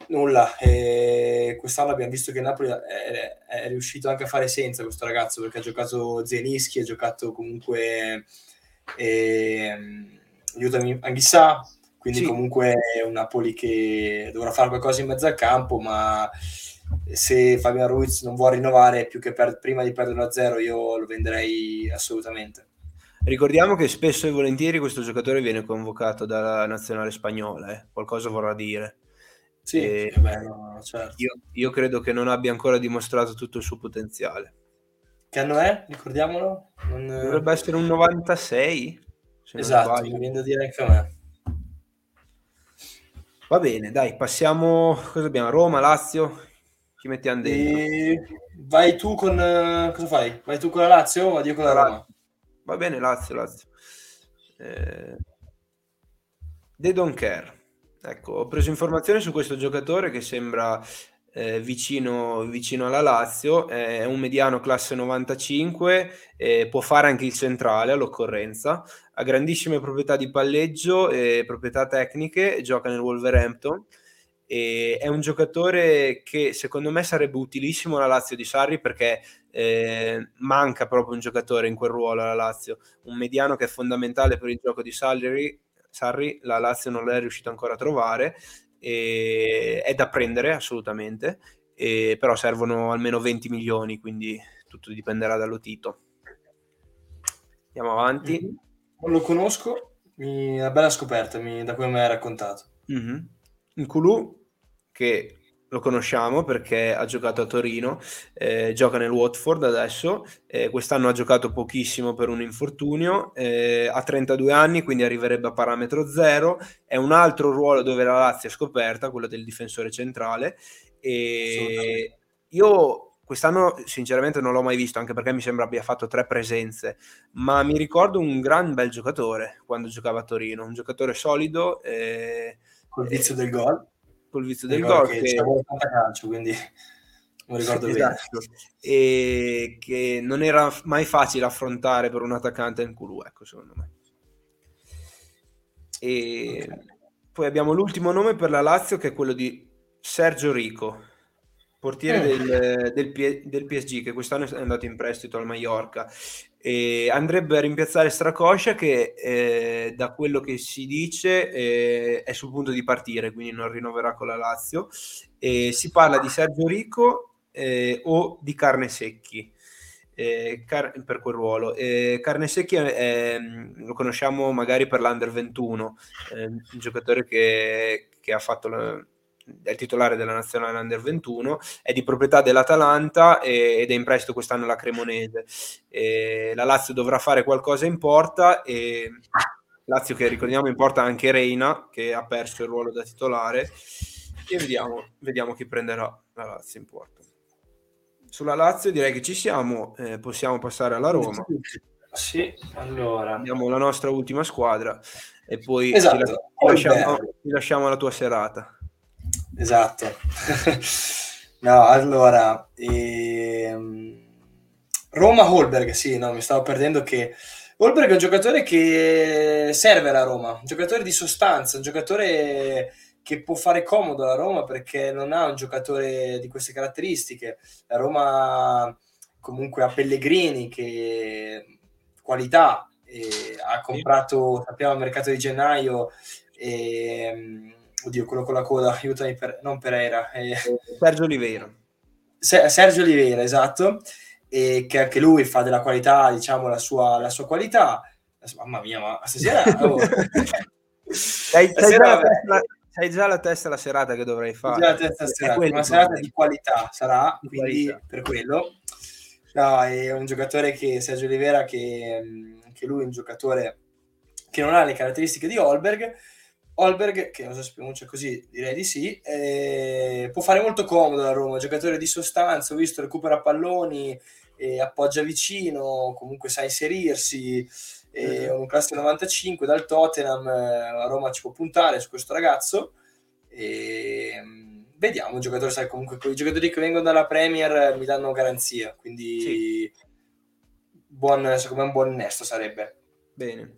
Nulla, e quest'anno abbiamo visto che Napoli è, è, riuscito anche a fare senza questo ragazzo perché ha giocato Zenischi, ha giocato comunque eh, aiutami, Anghissà, quindi sì. comunque è un Napoli che dovrà fare qualcosa in mezzo al campo, ma se Fabian Ruiz non vuole rinnovare più che per, prima di perdere a zero io lo venderei assolutamente. Ricordiamo che spesso e volentieri questo giocatore viene convocato dalla nazionale spagnola, eh? qualcosa vorrà dire. Sì, e, bello, certo. io, io, credo che non abbia ancora dimostrato tutto il suo potenziale. Che anno è? Ricordiamolo? Non... Dovrebbe essere un 96. Esatto, mi viene da dire anche a me. Va bene, dai, passiamo. Cosa abbiamo? Roma, Lazio? Chi mettiamo dentro? E... Vai tu con. Cosa fai? Vai tu con la Lazio o vado io con la Roma? Va bene, Lazio, Lazio. Eh... They don't care. Ecco, ho preso informazioni su questo giocatore che sembra eh, vicino, vicino, alla Lazio, è un mediano classe 95, eh, può fare anche il centrale all'occorrenza, ha grandissime proprietà di palleggio e proprietà tecniche, gioca nel Wolverhampton e è un giocatore che secondo me sarebbe utilissimo alla Lazio di Sarri perché eh, manca proprio un giocatore in quel ruolo alla Lazio, un mediano che è fondamentale per il gioco di Sarri, Sarri la Lazio non l'è riuscito ancora a trovare è da prendere assolutamente, e, però servono almeno 20 milioni, quindi tutto dipenderà dallo Tito. Andiamo avanti. Mm-hmm. Non lo conosco, mi... una bella scoperta mi... da come mi hai raccontato. Mm-hmm. Nkulu, che lo conosciamo perché ha giocato a Torino, eh, gioca nel Watford adesso, eh, quest'anno ha giocato pochissimo per un infortunio, eh, ha 32 anni quindi arriverebbe a parametro zero, è un altro ruolo dove la Lazio è scoperta, quello del difensore centrale e io quest'anno sinceramente non l'ho mai visto anche perché mi sembra abbia fatto tre presenze, ma mi ricordo un gran bel giocatore quando giocava a Torino, un giocatore solido. Eh, Col vizio del gol col vizio del gol. Che, che... calcio, quindi non ricordo esatto. bene. E che non era mai facile affrontare per un attaccante in culo, ecco, secondo me. E okay. poi abbiamo l'ultimo nome per la Lazio che è quello di Sergio Rico, portiere eh. del, del, del, PSG che quest'anno è andato in prestito al Mallorca e andrebbe a rimpiazzare Stracoscia che eh, da quello che si dice eh, è sul punto di partire quindi non rinnoverà con la Lazio. E si parla di Sergio Rico eh, o di Carne Secchi eh, car- per quel ruolo. Carne Secchi lo conosciamo magari per l'Under 21 un giocatore che, che ha fatto la, è il titolare della nazionale under 21, è di proprietà dell'Atalanta ed è in prestito quest'anno alla Cremonese. E la Lazio dovrà fare qualcosa in porta e Lazio che ricordiamo in porta anche Reina che ha perso il ruolo da titolare e vediamo, vediamo chi prenderà la Lazio in porta. Sulla Lazio direi che ci siamo, eh, possiamo passare alla Roma. Sì, allora. Abbiamo la nostra ultima squadra e poi esatto. ti, lasciamo, ti lasciamo alla tua serata. Esatto. no, allora, ehm... Roma Holberg, sì, no, mi stavo perdendo che Holberg è un giocatore che serve alla Roma, un giocatore di sostanza, un giocatore che può fare comodo alla Roma perché non ha un giocatore di queste caratteristiche. La Roma comunque ha Pellegrini che qualità, ha comprato, sappiamo, al mercato di gennaio e, oddio, quello con la coda, aiutami, per, non Pereira. Eh, Sergio Oliveira. Sergio Oliveira, esatto, e che anche lui fa della qualità, diciamo, la sua, la sua qualità. Mamma mia, ma stasera... Oh. Sei, testa, sei, già la testa la serata che dovrei fare. Già la testa serata, una serata di qualità sarà, di quindi qualità. per quello. No, è un giocatore che Sergio Oliveira, che, che lui è un giocatore che non ha le caratteristiche di Holberg, Holberg, che non so se pronuncia così, direi di sì, eh, può fare molto comodo la Roma, giocatore di sostanza, ho visto recupera palloni, eh, appoggia vicino, comunque sa inserirsi, eh, mm-hmm. un classe 95 dal Tottenham, eh, la Roma ci può puntare su questo ragazzo. E, vediamo, un giocatore, sai, comunque i giocatori che vengono dalla Premier mi danno garanzia, quindi sì. buon, secondo me un buon innesto sarebbe. Bene.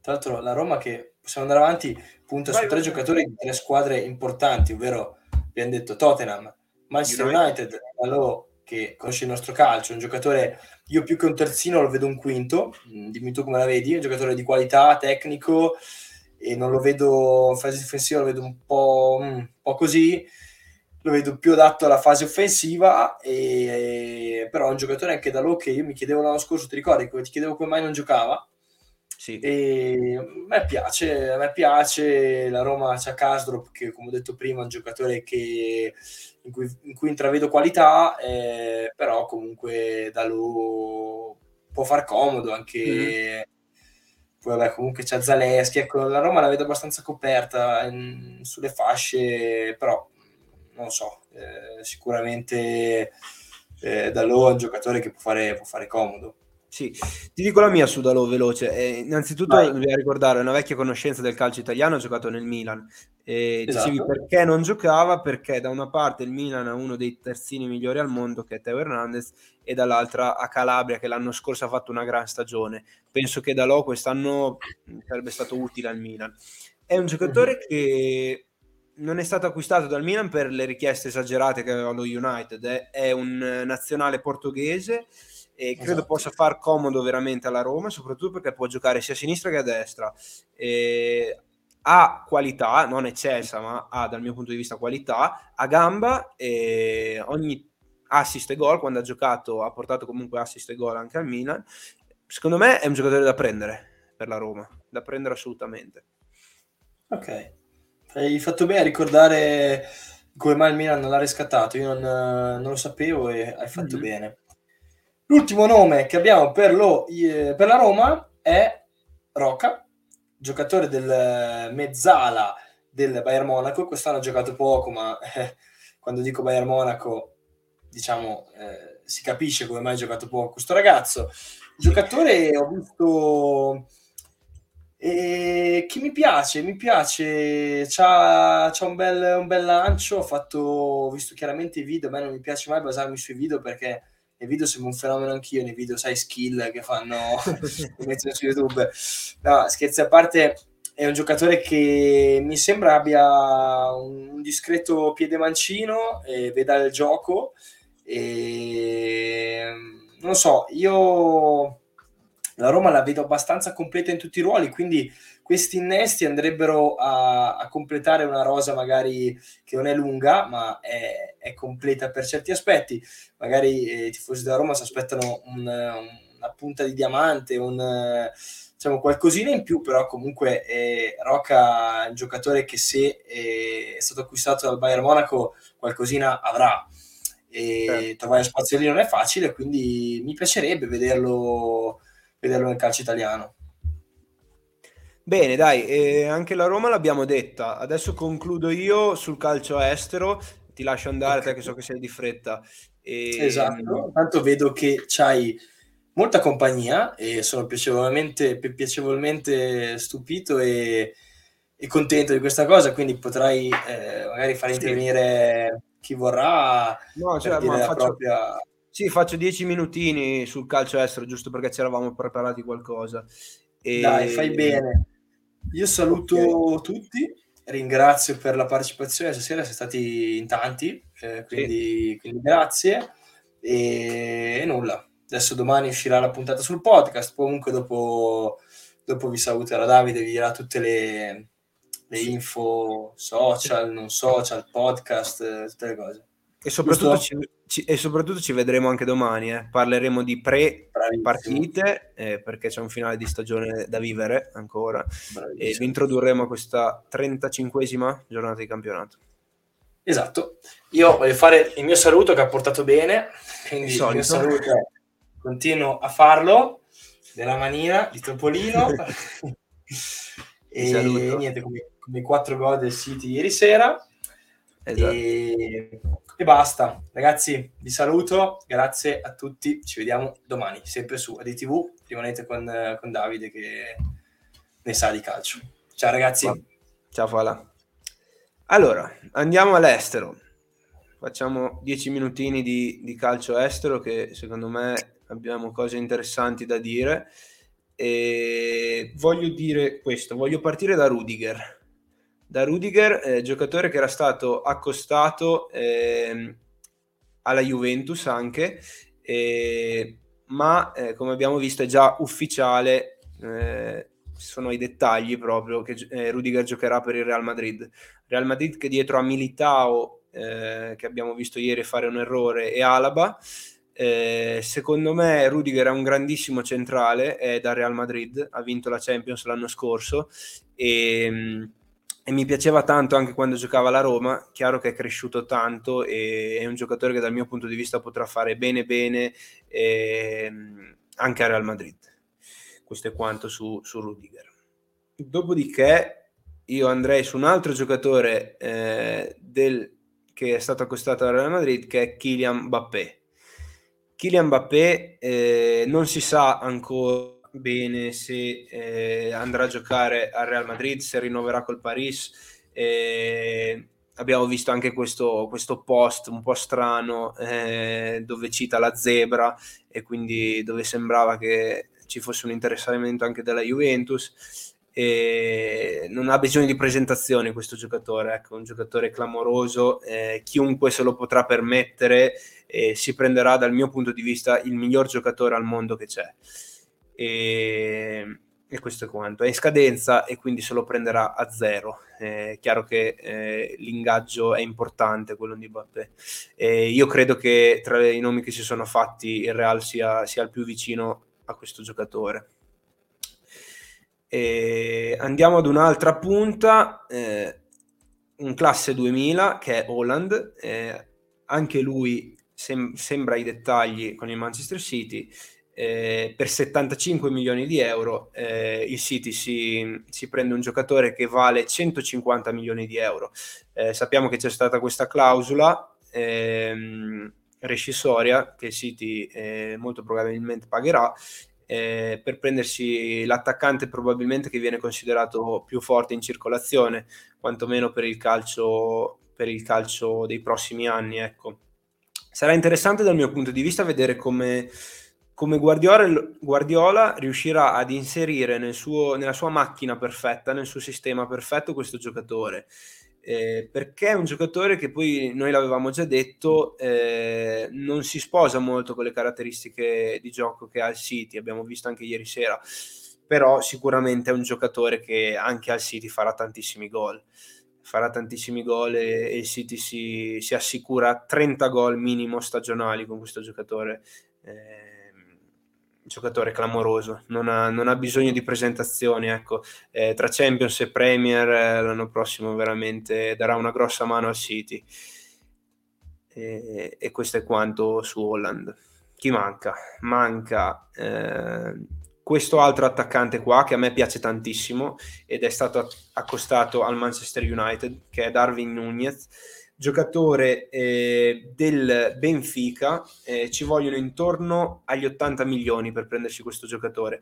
Tra l'altro la Roma che possiamo andare avanti, punta Vai, su tre giocatori di tre squadre importanti, ovvero abbiamo detto Tottenham, Manchester United, United che conosce il nostro calcio, un giocatore, io più che un terzino lo vedo un quinto, mm, dimmi tu come la vedi, un giocatore di qualità, tecnico, e non lo vedo in fase difensiva, lo vedo un po', mm, un po così, lo vedo più adatto alla fase offensiva, e, però è un giocatore anche da low che io mi chiedevo l'anno scorso, ti ricordi, ti chiedevo come mai non giocava, sì. E a me piace, a me piace, la Roma c'ha Kasdrop che come ho detto prima è un giocatore che, in, cui, in cui intravedo qualità, eh, però comunque da lo può far comodo anche... Mm-hmm. poi vabbè, comunque c'è Zaleschi, ecco, la Roma la vedo abbastanza coperta in, sulle fasce, però non so, eh, sicuramente eh, Dalò è un giocatore che può fare, può fare comodo. Sì, ti dico la mia su Dalò veloce. Eh, innanzitutto Vai. dobbiamo ricordare una vecchia conoscenza del calcio italiano, ha giocato nel Milan. E esatto. Dicevi perché non giocava? Perché da una parte il Milan ha uno dei terzini migliori al mondo che è Teo Hernandez e dall'altra a Calabria che l'anno scorso ha fatto una gran stagione. Penso che Dalò quest'anno sarebbe stato utile al Milan. È un giocatore mm-hmm. che non è stato acquistato dal Milan per le richieste esagerate che aveva lo United, è, è un nazionale portoghese e credo esatto. possa far comodo veramente alla Roma, soprattutto perché può giocare sia a sinistra che a destra. E ha qualità, non eccelsa, ma ha dal mio punto di vista qualità, ha gamba e ogni assist e gol, quando ha giocato ha portato comunque assist e gol anche al Milan. Secondo me è un giocatore da prendere per la Roma, da prendere assolutamente. Ok, hai fatto bene a ricordare come mai il Milan non l'ha riscattato. Io non, non lo sapevo e hai fatto mm-hmm. bene. L'ultimo nome che abbiamo per, lo, per la Roma è Roca, giocatore del mezzala del Bayern Monaco. Quest'anno ha giocato poco, ma eh, quando dico Bayern Monaco, diciamo, eh, si capisce come mai ha giocato poco questo ragazzo. giocatore ho visto e che mi piace, mi piace, c'ha, c'ha un, bel, un, bel, lancio, ho fatto, ho visto chiaramente i video, a me non mi piace mai basarmi sui video perché nei video sembra un fenomeno anch'io, nei video sai skill che fanno mettono su YouTube. No, scherzi a parte, è un giocatore che mi sembra abbia un discreto piede mancino, e veda il gioco e non so, io la Roma la vedo abbastanza completa in tutti i ruoli, quindi questi innesti andrebbero a, a completare una rosa magari che non è lunga, ma è, è completa per certi aspetti. Magari eh, i tifosi della Roma si aspettano un, una punta di diamante, un diciamo qualcosina in più, però comunque eh, Rocca è un giocatore che se è stato acquistato dal Bayern Monaco qualcosina avrà certo. trovare spazio lì non è facile, quindi mi piacerebbe vederlo vederlo nel calcio italiano. Bene, dai, eh, anche la Roma l'abbiamo detta. Adesso concludo io sul calcio estero. Ti lascio andare, okay. te che so che sei di fretta. E... Esatto, tanto vedo che c'hai molta compagnia e sono piacevolmente, piacevolmente stupito e, e, contento di questa cosa, quindi potrai eh, magari far intervenire chi vorrà no, cioè, ma faccio, propria... Sì, faccio dieci minutini sul calcio estero, giusto perché ci eravamo preparati qualcosa. E... Dai, fai bene. Io saluto okay. tutti, ringrazio per la partecipazione stasera, siete stati in tanti, eh, quindi, sì. quindi, grazie. E, e, nulla, adesso domani uscirà la puntata sul podcast, comunque dopo, dopo vi saluterà Davide, vi dirà tutte le, le info social, non social, podcast, tutte le cose. E soprattutto ci, ci, e soprattutto ci vedremo anche domani. Eh. Parleremo di pre-partite eh, perché c'è un finale di stagione da vivere ancora Bravissimo. e vi introdurremo a questa 35esima giornata di campionato. Esatto. Io voglio fare il mio saluto che ha portato bene, quindi il, mio saluto continuo a farlo della manina di Topolino. e niente, come, come 4 gol del City ieri sera. Esatto. E e basta, ragazzi, vi saluto, grazie a tutti, ci vediamo domani, sempre su ADTV, rimanete con, con Davide che ne sa di calcio. Ciao ragazzi. Ciao Fala. Allora, andiamo all'estero. Facciamo dieci minutini di, di calcio estero che secondo me abbiamo cose interessanti da dire. E voglio dire questo, voglio partire da Rudiger da Rudiger, eh, giocatore che era stato accostato eh, alla Juventus anche, eh, ma come abbiamo visto è già ufficiale, eh, sono i dettagli proprio, che eh, Rudiger giocherà per il Real Madrid. Real Madrid che dietro a Militao, eh, che abbiamo visto ieri fare un errore, e Alaba. secondo me Rudiger è un grandissimo centrale, è da Real Madrid, ha vinto la Champions l'anno scorso e e mi piaceva tanto anche quando giocava alla Roma, chiaro che è cresciuto tanto e è un giocatore che dal mio punto di vista potrà fare bene bene eh, anche a Real Madrid. questo è quanto su, su Rudiger. Dopodiché io andrei su un altro giocatore eh, del, che è stato accostato al Real Madrid che è Kylian Mbappé. Kylian Mbappé eh, non si sa ancora bene se eh, andrà a giocare al Real Madrid, se rinnoverà col Paris. Eh, abbiamo visto anche questo, questo, post un po' strano eh, dove cita la zebra e quindi dove sembrava che ci fosse un interessamento anche della Juventus. E non ha bisogno di presentazioni questo giocatore, ecco, un giocatore clamoroso, eh, chiunque se lo potrà permettere e si prenderà dal mio punto di vista il miglior giocatore al mondo che c'è. E, e questo è quanto. È in scadenza e quindi se lo prenderà a zero. È chiaro che eh, l'ingaggio è importante, quello di Mbappé. Io credo che tra i nomi che si sono fatti il Real sia, sia il più vicino a questo giocatore. E andiamo ad un'altra punta, eh, un classe 2000 che è Holland, eh, anche lui sem- sembra i dettagli con il Manchester City eh, per 75 milioni di euro eh, il City si, si, prende un giocatore che vale 150 milioni di euro. Eh, sappiamo che c'è stata questa clausola ehm, rescissoria che il City eh, molto probabilmente pagherà eh, per prendersi l'attaccante probabilmente che viene considerato più forte in circolazione, quantomeno per il calcio, per il calcio dei prossimi anni. Ecco. Sarà interessante dal mio punto di vista vedere come come Guardiola, riuscirà ad inserire nel suo, nella sua macchina perfetta, nel suo sistema perfetto questo giocatore. Eh, perché è un giocatore che poi noi l'avevamo già detto, eh, non si sposa molto con le caratteristiche di gioco che ha il City, abbiamo visto anche ieri sera, però sicuramente è un giocatore che anche al City farà tantissimi gol. Farà tantissimi gol e, e il City si, si, assicura 30 gol minimo stagionali con questo giocatore. Eh, giocatore clamoroso, non ha, non ha, bisogno di presentazioni, ecco, eh, tra Champions e Premier eh, l'anno prossimo veramente darà una grossa mano al City e, e questo è quanto su Holland. Chi manca? Manca eh, questo altro attaccante qua che a me piace tantissimo ed è stato accostato al Manchester United che è Darwin Nunez giocatore eh, del Benfica, eh, ci vogliono intorno agli 80 milioni per prendersi questo giocatore.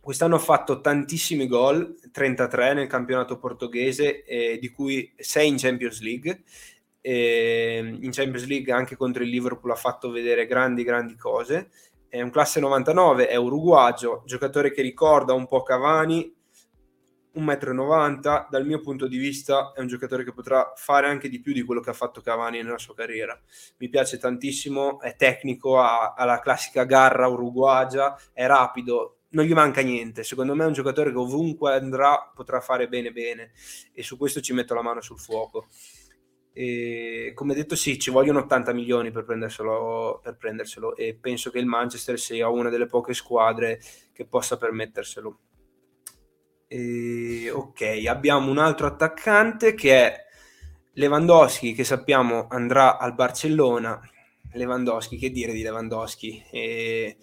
Quest'anno ha fatto tantissimi gol, 33 nel campionato portoghese, eh, di cui 6 in Champions League. in Champions League anche contro il Liverpool ha fatto vedere grandi, grandi cose. È un classe 99, è uruguagio, giocatore che ricorda un po' Cavani, 1,90 m, dal mio punto di vista è un giocatore che potrà fare anche di più di quello che ha fatto Cavani nella sua carriera. Mi piace tantissimo, è tecnico, ha, ha la classica garra uruguagia, è rapido, non gli manca niente. Secondo me è un giocatore che ovunque andrà potrà fare bene bene e su questo ci metto la mano sul fuoco. E, come detto, sì, ci vogliono 80 milioni per prenderselo, per prenderselo e penso che il Manchester sia una delle poche squadre che possa permetterselo. E, ok, abbiamo un altro attaccante che è Lewandowski, che sappiamo andrà al Barcellona. Lewandowski, che dire di Lewandowski? E,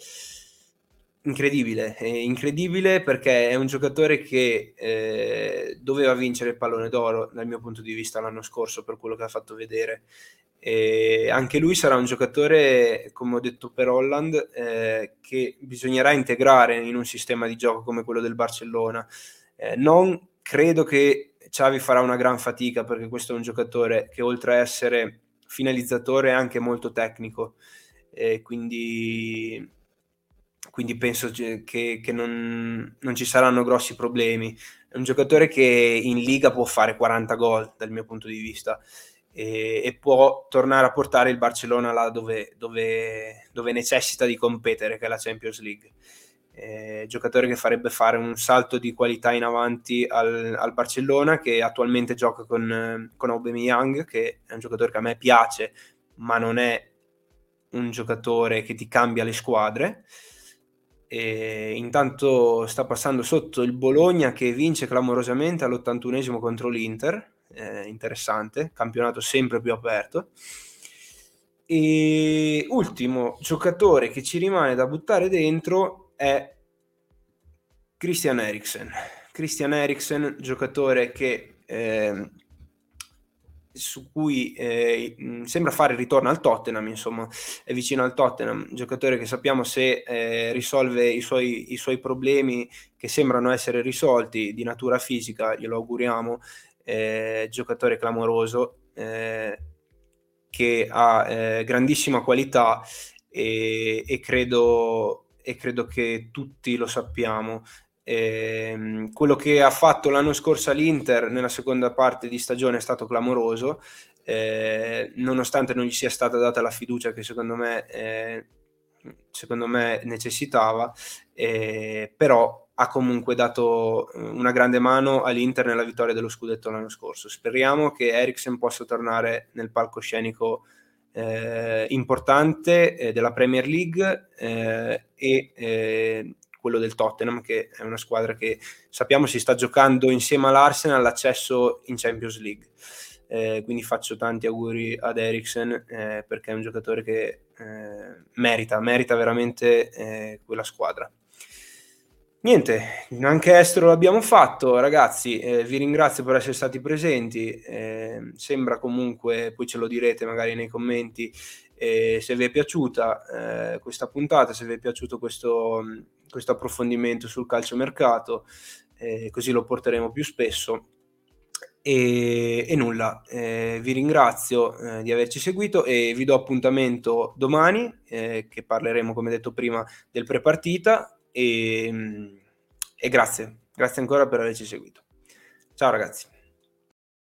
incredibile, è incredibile perché è un giocatore che eh, doveva vincere il pallone d'oro dal mio punto di vista l'anno scorso per quello che ha fatto vedere. E anche lui sarà un giocatore, come ho detto per Holland, eh, che bisognerà integrare in un sistema di gioco come quello del Barcellona. Eh, non credo che Xavi farà una gran fatica perché questo è un giocatore che oltre a essere finalizzatore è anche molto tecnico, quindi, quindi penso che, che non, non, ci saranno grossi problemi. È un giocatore che in Liga può fare 40 gol dal mio punto di vista e, e, può tornare a portare il Barcellona là dove, dove, dove, necessita di competere, che è la Champions League. Eh, giocatore che farebbe fare un salto di qualità in avanti al, al Barcellona, che attualmente gioca con, con Aubameyang, che è un giocatore che a me piace, ma non è un giocatore che ti cambia le squadre. E intanto sta passando sotto il Bologna che vince clamorosamente all'81esimo contro l'Inter eh, interessante, campionato sempre più aperto. E ultimo giocatore che ci rimane da buttare dentro è Christian Eriksen. Christian Eriksen, giocatore che eh, su cui eh, sembra fare ritorno al Tottenham, insomma, è vicino al Tottenham, giocatore che sappiamo se eh, risolve i suoi, i suoi, problemi che sembrano essere risolti di natura fisica, glielo auguriamo, eh, giocatore clamoroso eh, che ha eh, grandissima qualità e, e, credo, e credo che tutti lo sappiamo. Eh, quello che ha fatto l'anno scorso all'Inter nella seconda parte di stagione è stato clamoroso, eh, nonostante non gli sia stata data la fiducia che secondo me, eh, secondo me necessitava, eh, però ha comunque dato una grande mano all'Inter nella vittoria dello scudetto l'anno scorso. Speriamo che Eriksen possa tornare nel palcoscenico eh, importante eh, della Premier League eh, e eh, quello del Tottenham, che è una squadra che sappiamo si sta giocando insieme all'Arsenal l'accesso in Champions League. Eh, quindi faccio tanti auguri ad Eriksen eh, perché è un giocatore che eh, merita, merita veramente eh, quella squadra. Niente, anche estero l'abbiamo fatto, ragazzi. Eh, vi ringrazio per essere stati presenti. Eh, sembra comunque, poi ce lo direte magari nei commenti, se vi è piaciuta questa puntata, se vi è piaciuto questo, questo approfondimento sul calciomercato, eh, così lo porteremo più spesso. E, e nulla, eh, vi ringrazio eh, di averci seguito e vi do appuntamento domani, eh, che parleremo, come detto prima, del prepartita. E, e grazie, grazie ancora per averci seguito. Ciao ragazzi.